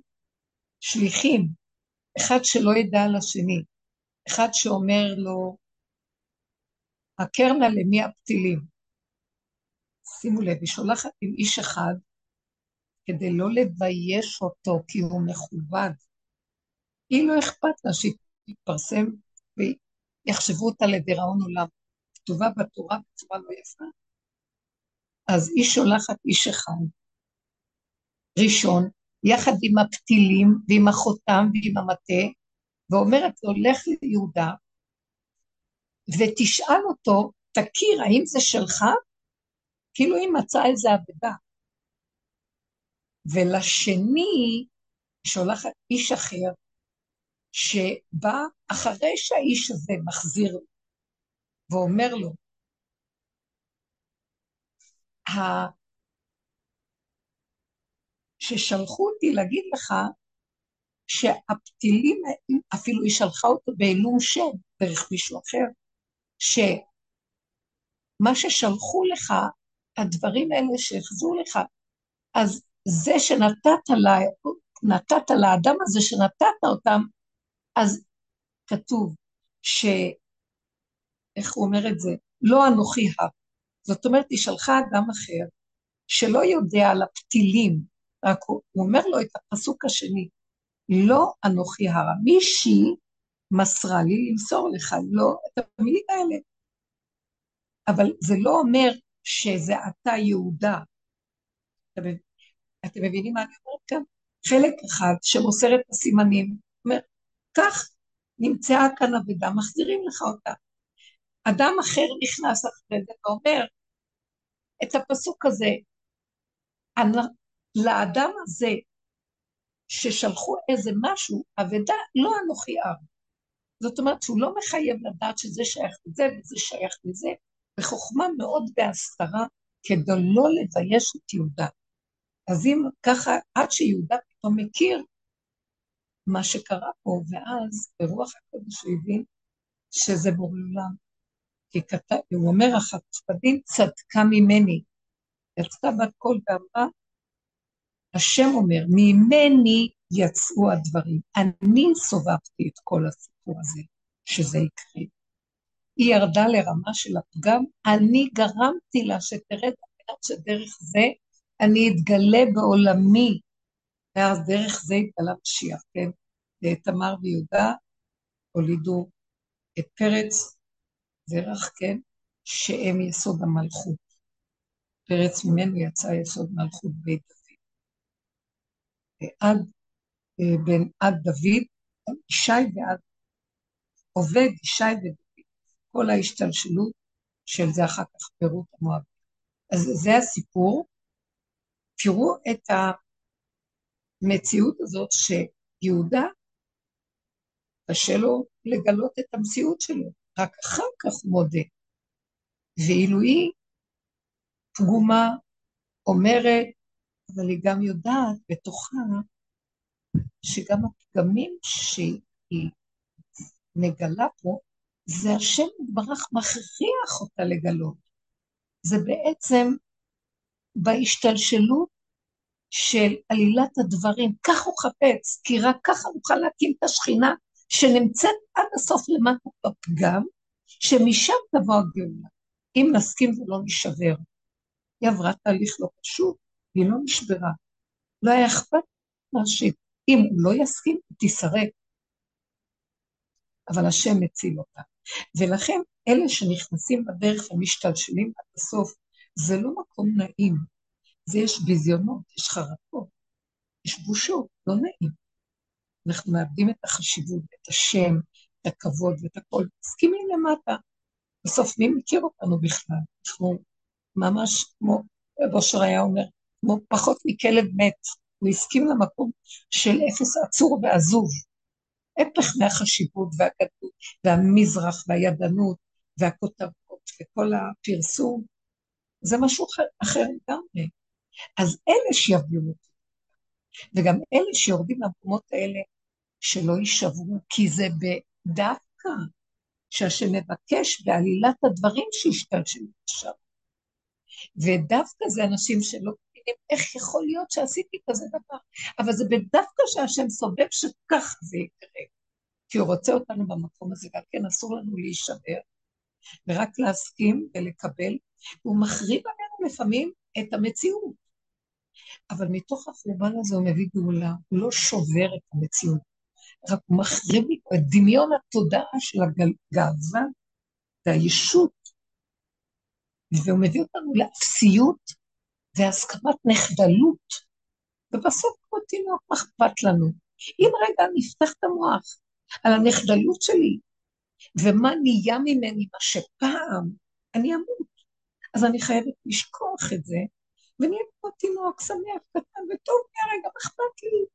שליחים, אחד שלא ידע על השני, אחד שאומר לו, הקרנה למי הפתילים. שימו לב, היא שולחת עם איש אחד כדי לא לבייש אותו כי הוא מכובד. היא לא אכפת לה שהיא תתפרסם ויחשבו אותה לדיראון עולם. כתובה בתורה בצורה לא יפה. אז היא שולחת איש אחד, ראשון, יחד עם הפתילים ועם החותם ועם המטה, ואומרת לו, לך ליהודה ותשאל אותו, תכיר, האם זה שלך? כאילו היא מצאה איזה אבדה. ולשני שולחת איש אחר, שבא אחרי שהאיש הזה מחזיר ואומר לו, ששלחו אותי להגיד לך שהפתילים, אפילו היא שלחה אותו בעילום שם, דרך מישהו אחר, שמה ששלחו לך, הדברים האלה שהחזו לך, אז זה שנתת לה, נתת לאדם הזה שנתת אותם, אז כתוב ש... איך הוא אומר את זה? לא אנוכי הר. זאת אומרת, היא שלחה אדם אחר שלא יודע על הפתילים, רק הוא, אומר לו את הפסוק השני, לא אנוכי הרע. מישהי מסרה לי למסור לך, לא את המילים האלה. אבל זה לא אומר שזה אתה יהודה. אתם מבינים מה אני אומרת כאן? חלק אחד שמוסר את הסימנים, אומר, כך נמצאה כאן אבדה, מחזירים לך אותה. אדם אחר נכנס אחרי זה ואומר את הפסוק הזה, לאדם הזה ששלחו איזה משהו, אבדה, לא אנוכי עם. זאת אומרת שהוא לא מחייב לדעת שזה שייך לזה וזה שייך לזה, בחוכמה מאוד בהסתרה, כדי לא לבייש את יהודה. אז אם ככה, עד שיהודה פתאום מכיר מה שקרה פה, ואז ברוח הקודש הוא הבין שזה בורא עולם. כי כתב, הוא אומר, החצפדים צדקה ממני. יצאה בת קול ואמרה, השם אומר, ממני יצאו הדברים. אני סובבתי את כל הסיפור הזה, שזה יקרה. היא ירדה לרמה של הפגם, אני גרמתי לה שתרד שדרך זה אני אתגלה בעולמי, ואז דרך זה התגלה משיח, כן? תמר ויהודה הולידו את פרץ, זרח, כן? שהם יסוד המלכות. פרץ ממנו יצא יסוד מלכות בית ועד, אה, בין עד דוד, ישי ועד עובד, ישי ודוד. כל ההשתלשלות של זה אחר כך פירוט המואב. אז זה הסיפור. תראו את המציאות הזאת שיהודה, קשה לו לגלות את המציאות שלו, רק אחר כך הוא מודה. ואילו היא פגומה, אומרת, אבל היא גם יודעת בתוכה שגם הפגמים שהיא מגלה פה, זה השם יתברך מכריח אותה לגלות. זה בעצם בהשתלשלות של עלילת הדברים, כך הוא חפץ, כי רק ככה נוכל להקים את השכינה שנמצאת עד הסוף למטה בפגם, שמשם תבוא הגאולה. אם נסכים ולא נשבר. היא עברה תהליך לא פשוט, היא לא נשברה. לא היה אכפת לה שאם הוא לא יסכים, היא תישרף. אבל השם מציל אותה. ולכן אלה שנכנסים בדרך ומשתלשלים עד הסוף, זה לא מקום נעים. זה יש ביזיונות, יש חרטות, יש בושות, לא נעים. אנחנו מאבדים את החשיבות, את השם, את הכבוד ואת הכל, מסכימים למטה. בסוף מי מכיר אותנו בכלל? אנחנו ממש כמו, רב אושר היה אומר, כמו פחות מכלב מת. הוא הסכים למקום של אפס עצור ועזוב. הפך מהחשיבות והגדות והמזרח והידענות והכותרות וכל הפרסום, זה משהו אחר, אחר לגמרי. אז אלה שיביאו אותי, וגם אלה שיורדים למקומות האלה, שלא יישברו, כי זה דווקא שהשם מבקש בעלילת הדברים שישתלשלו שם. ודווקא זה אנשים שלא מבינים איך יכול להיות שעשיתי כזה דבר, אבל זה בדווקא שהשם סובב שכך זה יקרה. כי הוא רוצה אותנו במקום הזה, ועל כן אסור לנו להישבר, ורק להסכים ולקבל. הוא מחריב עלינו לפעמים את המציאות. אבל מתוך החורבן הזה הוא מביא גאולה, הוא לא שובר את המציאות, רק הוא מחריב את דמיון התודעה של הגאווה והישות, והוא מביא אותנו לאפסיות והסכמת נחדלות, ובסוף כמו תינוק, מה אכפת לנו? אם רגע נפתח את המוח על הנחדלות שלי, ומה נהיה ממני, מה שפעם, אני אמות. אז אני חייבת לשכוח את זה ונהיה כמו תינוק שמח, קטן וטוב מהרגע, מה אכפת לי?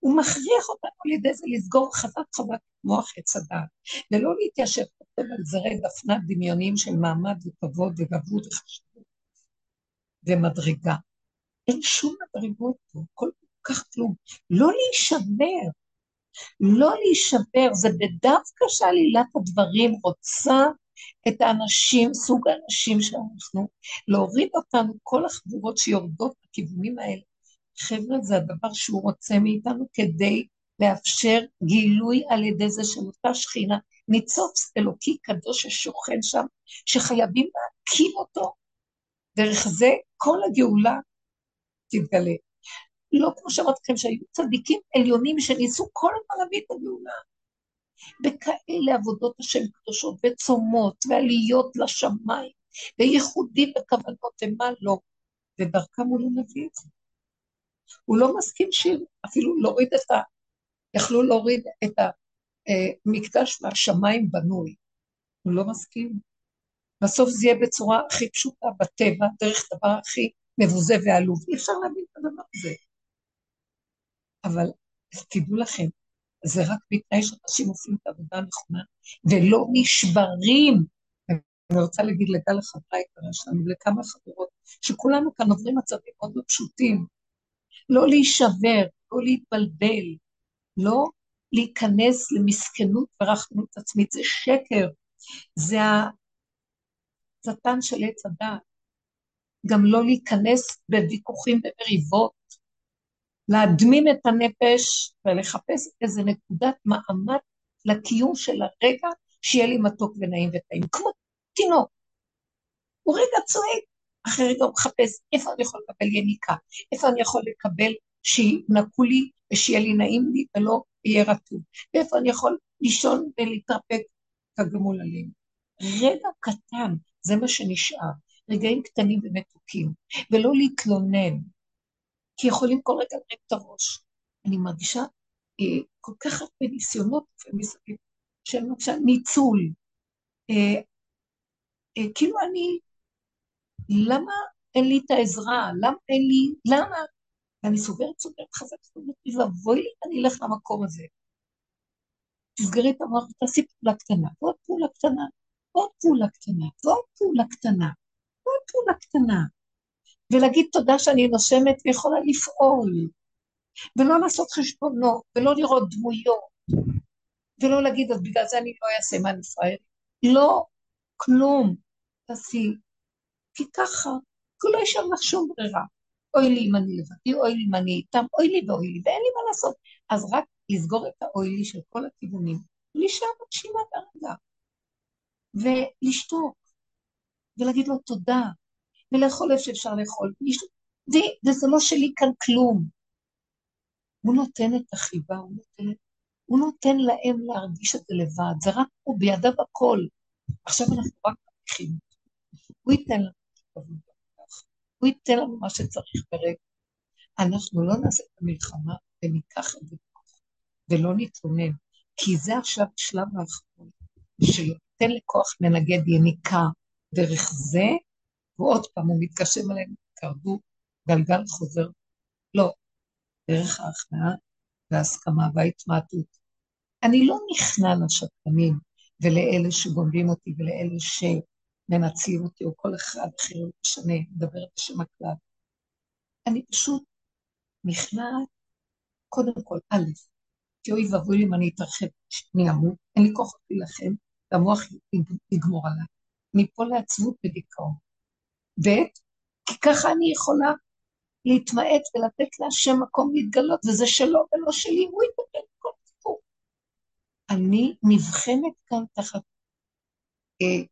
הוא מכריח אותנו על ידי זה לסגור חזק חזק מוח עץ הדעת, ולא להתיישב על זרי דפנת דמיוניים של מעמד וכבוד וגבות וחשיבות ומדרגה. אין שום מדרגות פה, כל כך כלום. לא להישבר, לא להישבר, זה בדווקא שעלילת הדברים רוצה את האנשים, סוג האנשים שאנחנו, להוריד אותנו, כל החבורות שיורדות בכיוונים האלה. חבר'ה, זה הדבר שהוא רוצה מאיתנו כדי לאפשר גילוי על ידי זה של אותה שכינה, ניצוץ אלוקי קדוש ששוכן שם, שחייבים להקים אותו. דרך זה כל הגאולה תתגלה. לא כמו שאמרתי לכם, שהיו צדיקים עליונים שניסו כל הזמן להביא את הגאולה. בכאלה עבודות השם קדושות וצומות ועליות לשמיים וייחודים בכוונות ומה לא, ודרכם הוא לא מביא את זה. הוא לא מסכים שאפילו להוריד את ה... יכלו להוריד את המקדש מהשמיים בנוי. הוא לא מסכים. בסוף זה יהיה בצורה הכי פשוטה בטבע, דרך דבר הכי מבוזה ועלוב. אי אפשר להבין את הדבר הזה. אבל תדעו לכם, זה רק בתנאי שאנשים עושים את העבודה הנכונה ולא נשברים. אני רוצה להגיד לגל החברה היקרה שלנו, לכמה חברות, שכולנו כאן עוברים מצבים מאוד לא פשוטים. לא להישבר, לא להתבלבל, לא להיכנס למסכנות ורחמנות עצמית, זה שקר, זה השטן של עץ הדעת. גם לא להיכנס בוויכוחים ומריבות, להדמים את הנפש ולחפש איזה נקודת מעמד לקיום של הרגע, שיהיה לי מתוק ונעים וטעים, כמו תינוק. הוא רגע צועק, אחרי רגע הוא מחפש איפה אני יכול לקבל יניקה, איפה אני יכול לקבל שינקו לי ושיהיה לי נעים לי ולא יהיה רטוב, ואיפה אני יכול לישון ולהתרפק כגמול עלינו. רגע קטן, זה מה שנשאר, רגעים קטנים ומתוקים, ולא להתלונן, כי יכולים כל רגע להרים את הראש. אני מרגישה אה, כל כך הרבה ניסיונות מסביב, של למשל ניצול. אה, אה, כאילו אני, למה אין לי את העזרה? למה אין לי, למה? ואני סוגרת, סוגרת חזק, סוגרת, ואבוי לי, אני אלך למקום הזה. תסגרי את המוח, תעשי פעולה קטנה, ועוד פעולה קטנה, ועוד פעולה קטנה, ועוד פעולה קטנה, ועוד פעולה קטנה. ולהגיד תודה שאני נושמת ויכולה לפעול, ולא לעשות חשבונות, ולא לראות דמויות, ולא להגיד, אז בגלל זה אני לא אעשה מה נפרד. לא, כלום. תעשי. כי ככה, כי לא יש לך שום ברירה. אוי לי אם אני לבדי, אוי לי אם אני איתם, אוי לי ואוי לי, ואין לי מה לעשות. אז רק לסגור את האוי לי של כל הכיוונים, להישאר בנשימה ברגע, ולשתוק, ולהגיד לו תודה, ולאכול איפה שאפשר לאכול, וזה לא שלי כאן כלום. הוא נותן את החיבה, הוא נותן, הוא נותן להם להרגיש את זה לבד, זה רק הוא בידיו הכל. עכשיו אנחנו רק מרגישים הוא ייתן לנו הוא ייתן לנו מה שצריך ברגע. אנחנו לא נעשה את המלחמה וניקח את זה. ולא נתלונן, כי זה עכשיו השלב האחרון, שנותן לכוח מנגד יניקה דרך זה, ועוד פעם הוא מתקשר אליהם, קרבו, גלגל חוזר. לא, דרך ההכנעה וההסכמה וההתמעטות. אני לא נכנע לשקרנים ולאלה שגונבים אותי ולאלה שמנצלים אותי, או כל אחד אחר לא משנה, מדברת בשם הכלל. אני פשוט נכנעת, קודם כל, א', כי אוי ואבוי אם אני אתרחב, אני אמות, אין לי כוח להילחם, והמוח יגמור עליי. מפה לעצבות ודיכאון. ב', כי ככה אני יכולה להתמעט ולתת להשם מקום להתגלות, וזה שלו ולא שלי, הוא יטפל בכל סיפור. אני נבחנת כאן תחת אה,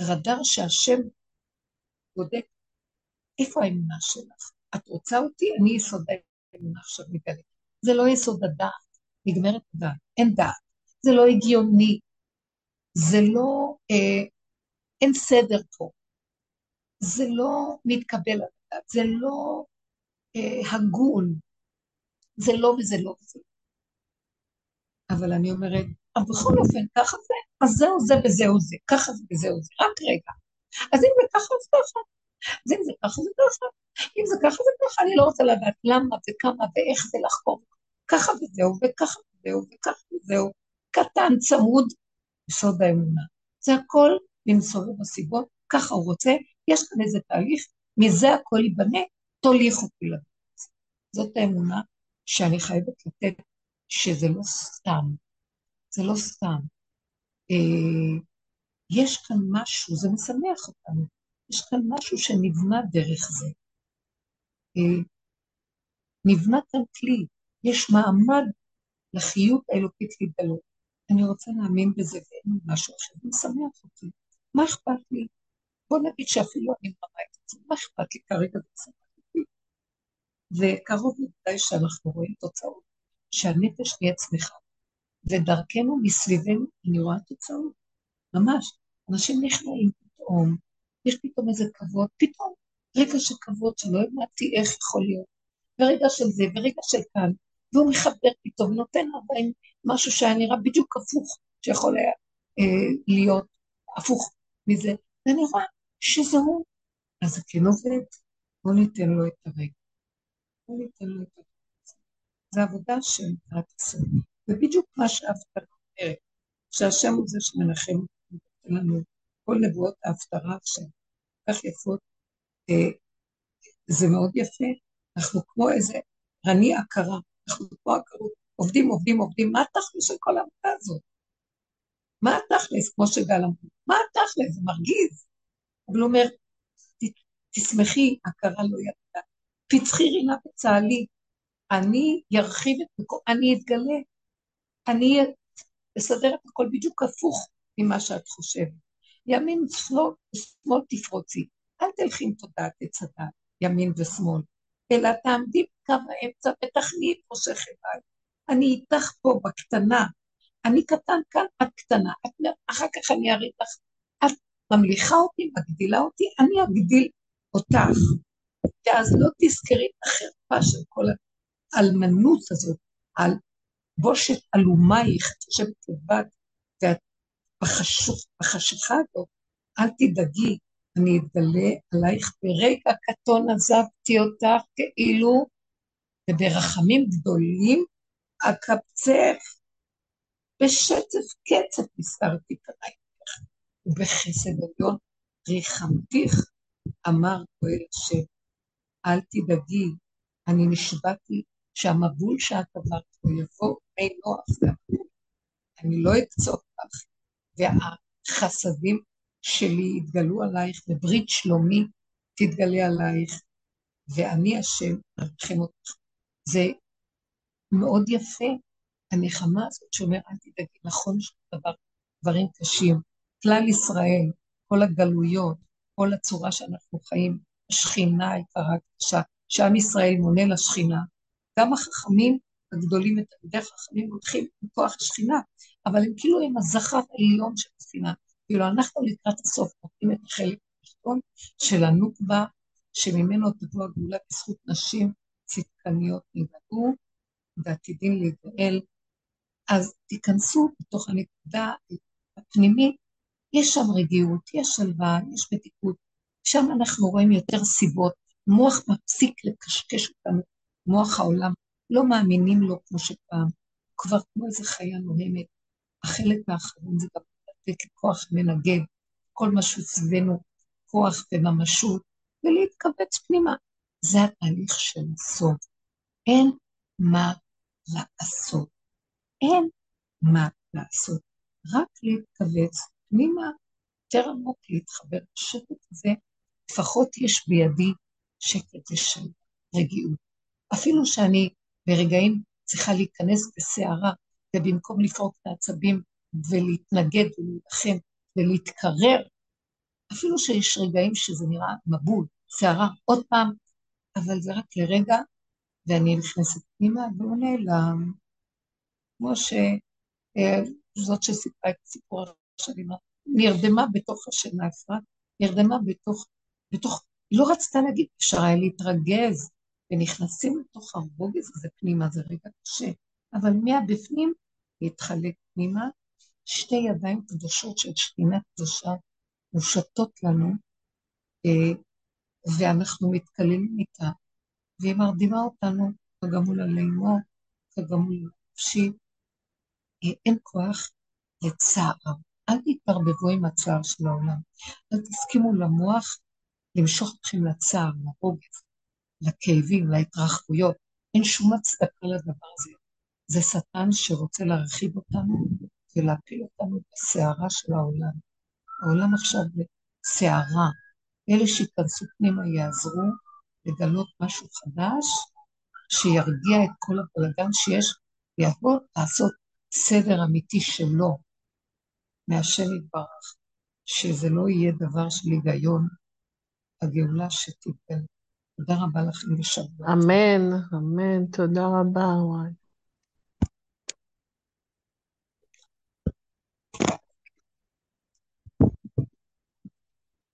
רדאר שהשם בודק איפה האמונה שלך. את רוצה אותי? אני יסוד האמונה עכשיו מתגלה. זה לא יסוד הדעת, נגמרת הדעת, אין דעת. זה לא הגיוני, זה לא, אה, אין סדר פה. זה לא מתקבל על הדעת, זה לא אה, הגון, זה לא וזה לא וזה. אבל אני אומרת, אבל בכל אופן, ככה זה, אז זהו זה וזהו זה, ככה זה וזהו זה, רק רגע. אז אם זה ככה, אז ככה. אז אם זה ככה, זה ככה. אם זה ככה, זה ככה. אני לא רוצה לדעת למה וכמה ואיך זה לחקור. ככה וזהו, וככה וזהו, וככה וזהו. קטן, צמוד, יסוד האמונה. זה הכל למצוא בסיבות, ככה הוא רוצה, יש כאן איזה תהליך, מזה הכל ייבנה, אותי לדעת. זאת האמונה שאני חייבת לתת, שזה לא סתם, זה לא סתם. אה, יש כאן משהו, זה משמח אותנו, יש כאן משהו שנבנה דרך זה. אה, נבנה כאן כלי, יש מעמד לחיות האלוקית להתגלות. אני רוצה להאמין בזה ואין משהו אחר, זה משמח אותי. מה אכפת לי? בוא נגיד שאפילו אני מראה את זה, מה אכפת לי כרגע זה וקרוב לוודאי שאנחנו רואים תוצאות, שהנפש תהיה צמיחה, ודרכנו מסביבנו אני רואה תוצאות, ממש. אנשים נכנעים פתאום, יש פתאום איזה כבוד, פתאום רגע של כבוד שלא הבנתי איך יכול להיות, ורגע של זה, ורגע של כאן, והוא מחבר פתאום, נותן הרבה משהו שהיה נראה בדיוק הפוך, שיכול היה אה, להיות הפוך מזה, ואני רואה שזה הוא. אז זה כן עובד, בוא ניתן לו את הרגע. בוא ניתן לו את הרגע. זה עבודה של לקראת ישראל. ובדיוק מה שההפטרה אומרת, שהשם הוא זה שמנחם לנו כל נבואות ההפטרה שהן כך יפות, אה, זה מאוד יפה. אנחנו כמו איזה רני עקרה, אנחנו כמו עקרות, עובדים, עובדים, עובדים, מה התכלס של כל העבודה הזאת? מה התכלס, כמו שגל אמר? מה התכלס? זה מרגיז. אבל הוא אומר, תשמחי, הכרה לא ידעה. פצחי רינה וצהלי, אני ירחיב את מקום, אני אתגלה, אני אסדר את הכל בדיוק הפוך ממה שאת חושבת. ימין ושמאל, שמאל תפרוצי. אל תלכי עם תודעת עץ הדת, ימין ושמאל, אלא תעמדי בקו האמצע ותכני את ראשך אליי. אני איתך פה בקטנה. אני קטן כאן, את קטנה. את, אחר כך אני אריד לך. את ממליכה אותי, מגדילה אותי, אני אגדיל אותך. ואז לא תזכרי את החרפה של כל האלמנות הזאת, על בושת עלומייך, את יושבת לבד, ואת בחשיכה הזאת, אל תדאגי, אני אתגלה עלייך ברגע קטון עזבתי אותך כאילו, וברחמים גדולים אקבצך, בשצף קצף הסתרתי פנייך, ובחסד עליון ריחמתיך, אמר פועל השם, אל תדאגי, אני נשבעתי שהמבול שאת עברת הוא יבוא מי נוח והמבול. אני לא אקצוף לך, והחסדים שלי יתגלו עלייך, וברית שלומי תתגלה עלייך, ואני השם ארחם אותך. זה מאוד יפה, הנחמה הזאת שאומר, אל תדאגי, נכון שדבר, דברים קשים. כלל ישראל, כל הגלויות, כל הצורה שאנחנו חיים, השכינה היקרה קדושה, שעם ישראל מונה לשכינה. גם החכמים הגדולים, ותלמידי החכמים הולכים מכוח השכינה, אבל הם כאילו עם הזכר העליון של השנאה. כאילו אנחנו לקראת הסוף נותנים את החלק הראשון של הנוקבה, שממנו תבוא הגאולה בזכות נשים צדקניות נגדו ועתידים להיגאל. אז תיכנסו בתוך הנקודה הפנימית, יש שם רגיעות, יש שלווה, יש מתיקות, שם אנחנו רואים יותר סיבות, מוח מפסיק לקשקש אותנו, מוח העולם, לא מאמינים לו כמו שפעם, כבר כמו איזה חיה נוהמת. החלק האחרון זה גם לתת כוח מנגד, כל מה שסביבנו, כוח וממשות, ולהתכווץ פנימה. זה התהליך של הסוף. אין מה לעשות. אין מה לעשות. רק להתכווץ פנימה, יותר עמוק להתחבר לשקט הזה, לפחות יש בידי שקט ושל רגיעות. אפילו שאני ברגעים צריכה להיכנס בסערה, ובמקום לפרוק את העצבים ולהתנגד ולהילחם ולהתקרר, אפילו שיש רגעים שזה נראה מבול, סערה, עוד פעם, אבל זה רק לרגע, ואני נכנסת פנימה והוא נעלם, כמו שזאת שסיפרה את סיפור השנים, נרדמה בתוך השינה, אפרת, נרדמה בתוך, בתוך, לא רצתה להגיד, אפשר היה להתרגז, ונכנסים לתוך הרוגז הזה פנימה, זה רגע קשה, אבל מהבפנים להתחלק פנימה, שתי ידיים קדושות של שכינה קדושה מושטות לנו, אה, ואנחנו מתקללים איתה, והיא מרדימה אותנו כגמול עלינו, כגמול נפשי. אה, אין כוח לצער. אל תתערבבו עם הצער של העולם. אל תסכימו למוח למשוך אתכם לצער, לרוגז, לכאבים, להתרחבויות. אין שום הצדקה לדבר הזה. זה שטן שרוצה להרחיב אותנו ולהפיל אותנו בסערה של העולם. העולם עכשיו בסערה. אלה שייכנסו פנימה יעזרו לגלות משהו חדש, שירגיע את כל הבלגן שיש, ויבוא לעשות סדר אמיתי שלו, מהשם יתברך, שזה לא יהיה דבר של היגיון, הגאולה שתיתן. תודה רבה לכם ושבוע. אמן, אמן, תודה רבה, וואי.